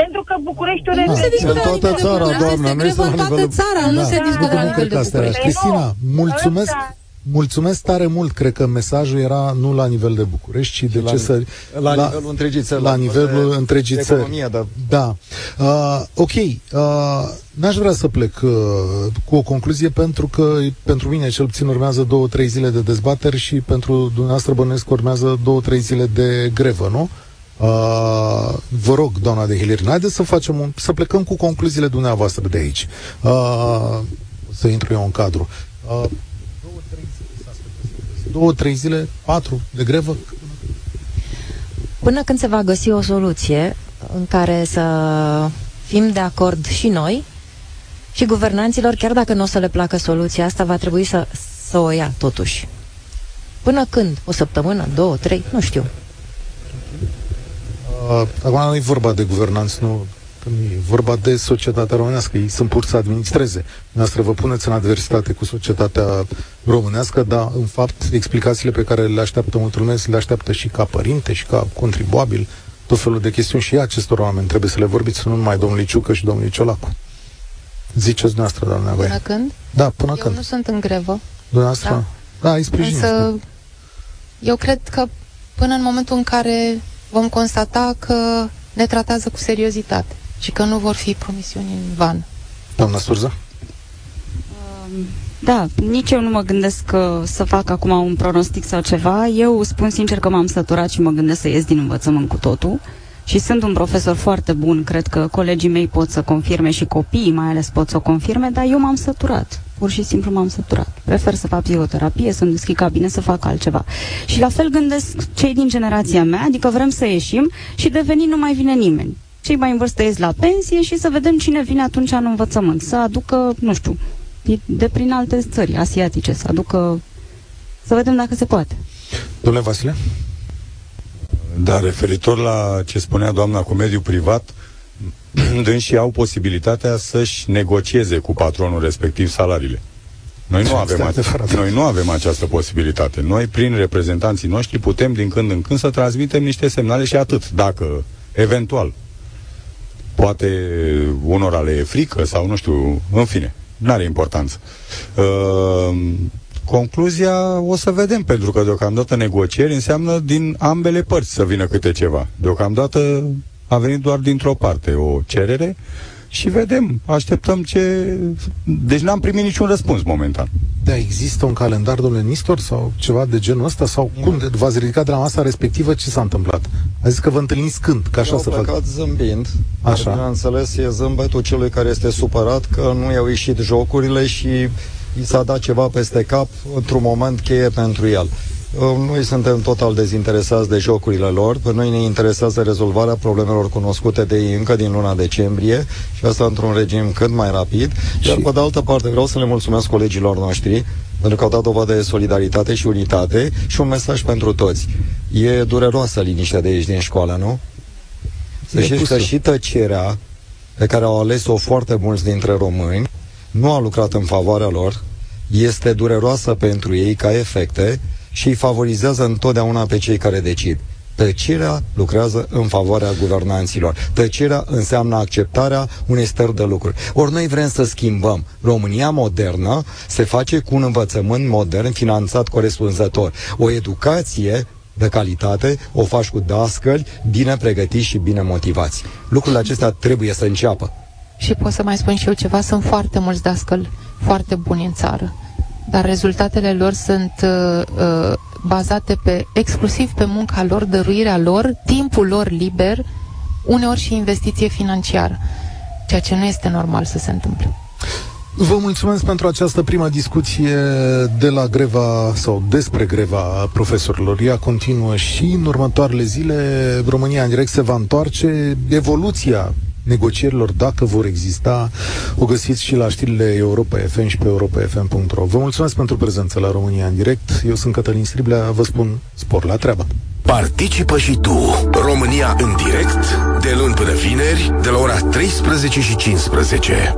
N: Pentru că Bucureștiul
L: Nu se
N: reprezintă-
L: discută
C: În
L: la
C: toată
L: nivel de
C: țara,
L: București,
C: doamnă,
L: este
C: nu este
L: grevă
C: la
L: în toată
C: nivelul-
L: țara, nu
A: Da,
L: se
A: da,
L: discută la
A: nu
L: nivel
A: cred
L: de
A: că asta era.
L: București.
A: Cristina, mulțumesc,
N: Ăsta-
A: mulțumesc tare mult. Cred că mesajul era nu la nivel de București, ci de
C: la
A: ce
C: ni-
A: să...
C: la nivelul întregii țări,
A: La
C: la nivel
A: nivelul
C: de
A: întregii țări.
C: economie, da.
A: Da. Uh, ok. Uh, n-aș vrea să plec uh, cu o concluzie pentru că pentru mine cel puțin urmează două, trei zile de dezbateri și pentru dumneavoastră bănuiesc că urmează două, trei zile de grevă, nu? Uh, vă rog, doamna de Hilir, haideți să facem un, să plecăm cu concluziile dumneavoastră de aici. Uh, să intru eu în cadru. Uh, două, trei zile, s-a spus. Două, trei zile, patru de grevă?
E: Până când se va găsi o soluție în care să fim de acord și noi și guvernanților, chiar dacă nu o să le placă soluția asta, va trebui să, să o ia totuși. Până când? O săptămână? Două? Trei? Nu știu.
A: Uh, acum nu e vorba de guvernanți, nu că nu e vorba de societatea românească. Ei sunt pur să administreze. Noastră vă puneți în adversitate cu societatea românească, dar, în fapt, explicațiile pe care le așteaptă multul lume le așteaptă și ca părinte, și ca contribuabil, tot felul de chestiuni și acestor oameni trebuie să le vorbiți, nu numai domnului Ciucă și domnului Ciolacu. Ziceți dumneavoastră, doamna
L: Până
A: Voie.
L: când?
A: Da, până
L: Eu
A: când?
L: nu sunt în grevă.
A: Dumneavoastră? Da, da îi sprijiniți.
L: Însă, eu cred că până în momentul în care vom constata că ne tratează cu seriozitate și că nu vor fi promisiuni în van.
A: Doamna Surza?
B: Da, nici eu nu mă gândesc că să fac acum un pronostic sau ceva. Eu spun sincer că m-am săturat și mă gândesc să ies din învățământ cu totul. Și sunt un profesor foarte bun, cred că colegii mei pot să confirme și copiii mai ales pot să o confirme, dar eu m-am săturat. Pur și simplu m-am săturat. Prefer să fac psihoterapie, să-mi deschid cabine, să fac altceva. Și la fel gândesc cei din generația mea, adică vrem să ieșim și de venit nu mai vine nimeni. Cei mai în vârstă ies la pensie și să vedem cine vine atunci în învățământ. Să aducă, nu știu, de prin alte țări asiatice, să aducă, să vedem dacă se poate.
A: Domnule Vasile?
F: Da, referitor la ce spunea doamna cu mediul privat, *clears throat* dânsii au posibilitatea să-și negocieze cu patronul respectiv salariile. Noi nu, avem a- noi nu avem această posibilitate. Noi, prin reprezentanții noștri, putem din când în când să transmitem niște semnale și atât. Dacă, eventual, poate unora le e frică sau nu știu, în fine, nu are importanță. Uh, concluzia o să vedem, pentru că deocamdată negocieri înseamnă din ambele părți să vină câte ceva. Deocamdată a venit doar dintr-o parte o cerere și vedem, așteptăm ce... Deci n-am primit niciun răspuns momentan.
A: Da, există un calendar, domnule Nistor, sau ceva de genul ăsta? Sau cum v-ați ridicat de la masa respectivă? Ce s-a întâmplat? A zis că vă întâlniți când? Că așa
C: Eu
A: să
C: am
A: fac.
C: plecat zâmbind.
A: Așa.
C: Bineînțeles, e zâmbetul celui care este supărat că nu i-au ieșit jocurile și i s-a dat ceva peste cap într-un moment cheie pentru el. Uh, Noi suntem total dezinteresați de jocurile lor. Pe noi ne interesează rezolvarea problemelor cunoscute de ei încă din luna decembrie și asta într-un regim cât mai rapid. Iar pe de altă parte vreau să le mulțumesc colegilor noștri pentru că au dat dovadă de solidaritate și unitate și un mesaj pentru toți. E dureroasă liniștea de aici din școală, nu? Să
A: E
C: știți
A: pusă.
C: că și tăcerea pe care au ales-o foarte mulți dintre români nu a lucrat în favoarea lor, este dureroasă pentru ei ca efecte și îi favorizează întotdeauna pe cei care decid. Tăcerea lucrează în favoarea guvernanților. Tăcerea înseamnă acceptarea unei stări de lucruri. Ori noi vrem să schimbăm. România modernă se face cu un învățământ modern finanțat corespunzător. O educație de calitate o faci cu dascăli bine pregătiți și bine motivați. Lucrurile acestea trebuie să înceapă.
L: Și pot să mai spun și eu ceva, sunt foarte mulți dascăli foarte buni în țară, dar rezultatele lor sunt uh, uh, bazate pe exclusiv pe munca lor, dăruirea lor, timpul lor liber, uneori și investiție financiară, ceea ce nu este normal să se întâmple.
A: Vă mulțumesc pentru această primă discuție de la greva sau despre greva profesorilor. Ea continuă și în următoarele zile. România în direct se va întoarce. Evoluția negocierilor, dacă vor exista, o găsiți și la știrile Europa FM și pe europafm.ro. Vă mulțumesc pentru prezență la România în direct. Eu sunt Cătălin Striblea, vă spun spor la treabă.
J: Participă și tu. România în direct, de luni până vineri, de la ora 13 și 15.